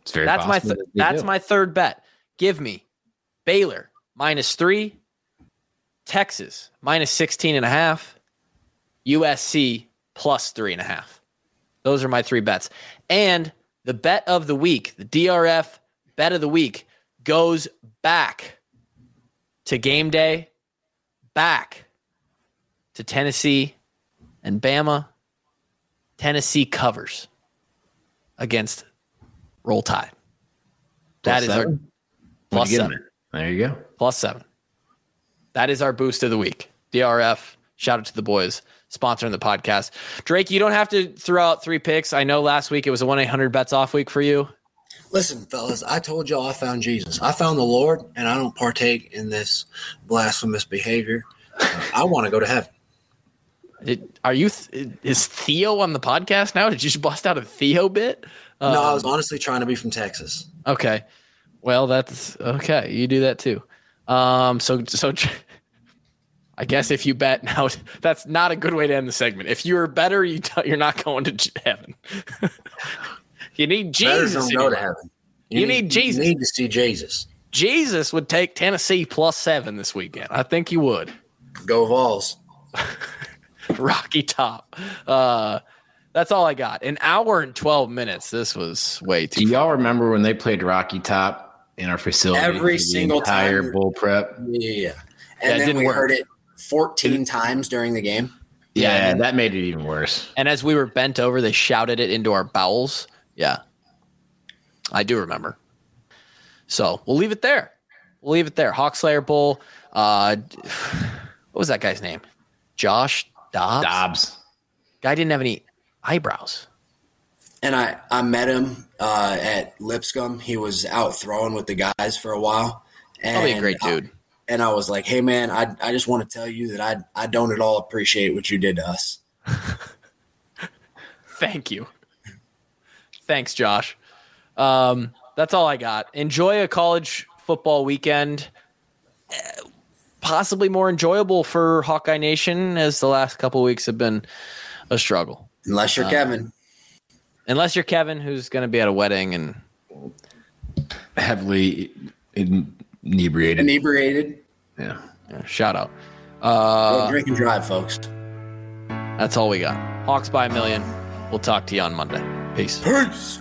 S4: It's very
S2: that's my th- that's
S4: do.
S2: my third bet. Give me Baylor minus three, Texas minus 16 and a half, USC plus three and a half. Those are my three bets. And the bet of the week, the DRF bet of the week, goes back to game day, back to Tennessee and Bama. Tennessee covers against Roll Tide.
S4: Plus
S2: That is our
S4: seven?
S2: plus
S4: What'd you get
S2: seven.
S4: There you go.
S2: Plus seven. That is our boost of the week. DRF. Shout out to the boys sponsoring the podcast. Drake, you don't have to throw out three picks. I know last week it was a 1 800 bets off week for you.
S3: Listen, fellas, I told y'all I found Jesus. I found the Lord, and I don't partake in this blasphemous behavior. Uh, I want to go to heaven.
S2: Did, are you, th- is Theo on the podcast now? Did you just bust out a Theo bit?
S3: no, I was
S2: Um,
S3: honestly trying to be from Texas.
S2: Okay. Well, that's okay. You do that too. Um, so, so I guess if you bet now, *laughs* that's not a good way to end the segment. If you're better, you t- you're not going to j- heaven. *laughs* you need
S3: Betters
S2: Jesus.
S3: don't go to heaven.
S2: You, need, Jesus.
S3: You need to see Jesus.
S2: Jesus would take Tennessee plus seven this weekend. I think he would.
S3: Go Vols. *laughs*
S2: Rocky Top. Uh, that's all I got. An hour and twelve minutes. This was way too.
S4: Do y'all remember when they played Rocky Top in our facility?
S3: Every single
S4: entire
S3: time.
S4: bull prep.
S3: Yeah.
S2: Yeah,
S3: And
S2: it
S3: then
S2: didn't
S3: we
S2: work.
S3: heard it 14 times during the game.
S2: Yeah,
S4: Yeah,
S2: and-
S4: that made it even worse.
S2: And as we were bent over, they shouted it into our bowels. Yeah. I do remember. So we'll leave it there. We'll leave it there. Hawk Slayer Bull. Uh, what was that guy's name? Josh Dobbs?
S4: Dobbs.
S2: Guy didn't have any eyebrows.
S3: And I, I met him uh, at Lipscomb. He was out throwing with the guys for a while. And
S2: Probably a great
S3: I-
S2: dude.
S3: And I was like, hey, man, I, I just want to tell you that I, I don't at all appreciate what you did to us. *laughs*
S2: Thank you. Thanks, Josh. Um, that's all I got. Enjoy a college football weekend. Eh, Possibly more enjoyable for Hawkeye Nation as the last couple weeks have been a struggle.
S3: Unless you're
S2: Um,
S3: Kevin.
S2: Unless you're Kevin, who's going to be at a wedding and
S4: Heavily inebriated.
S3: Inebriated.
S4: Yeah.
S2: yeah, shout out.
S3: Go
S2: Uh,
S3: drink and drive, folks.
S2: that's all we got. Hawks by a million. We'll talk to you on Monday. Peace.
S3: Peace.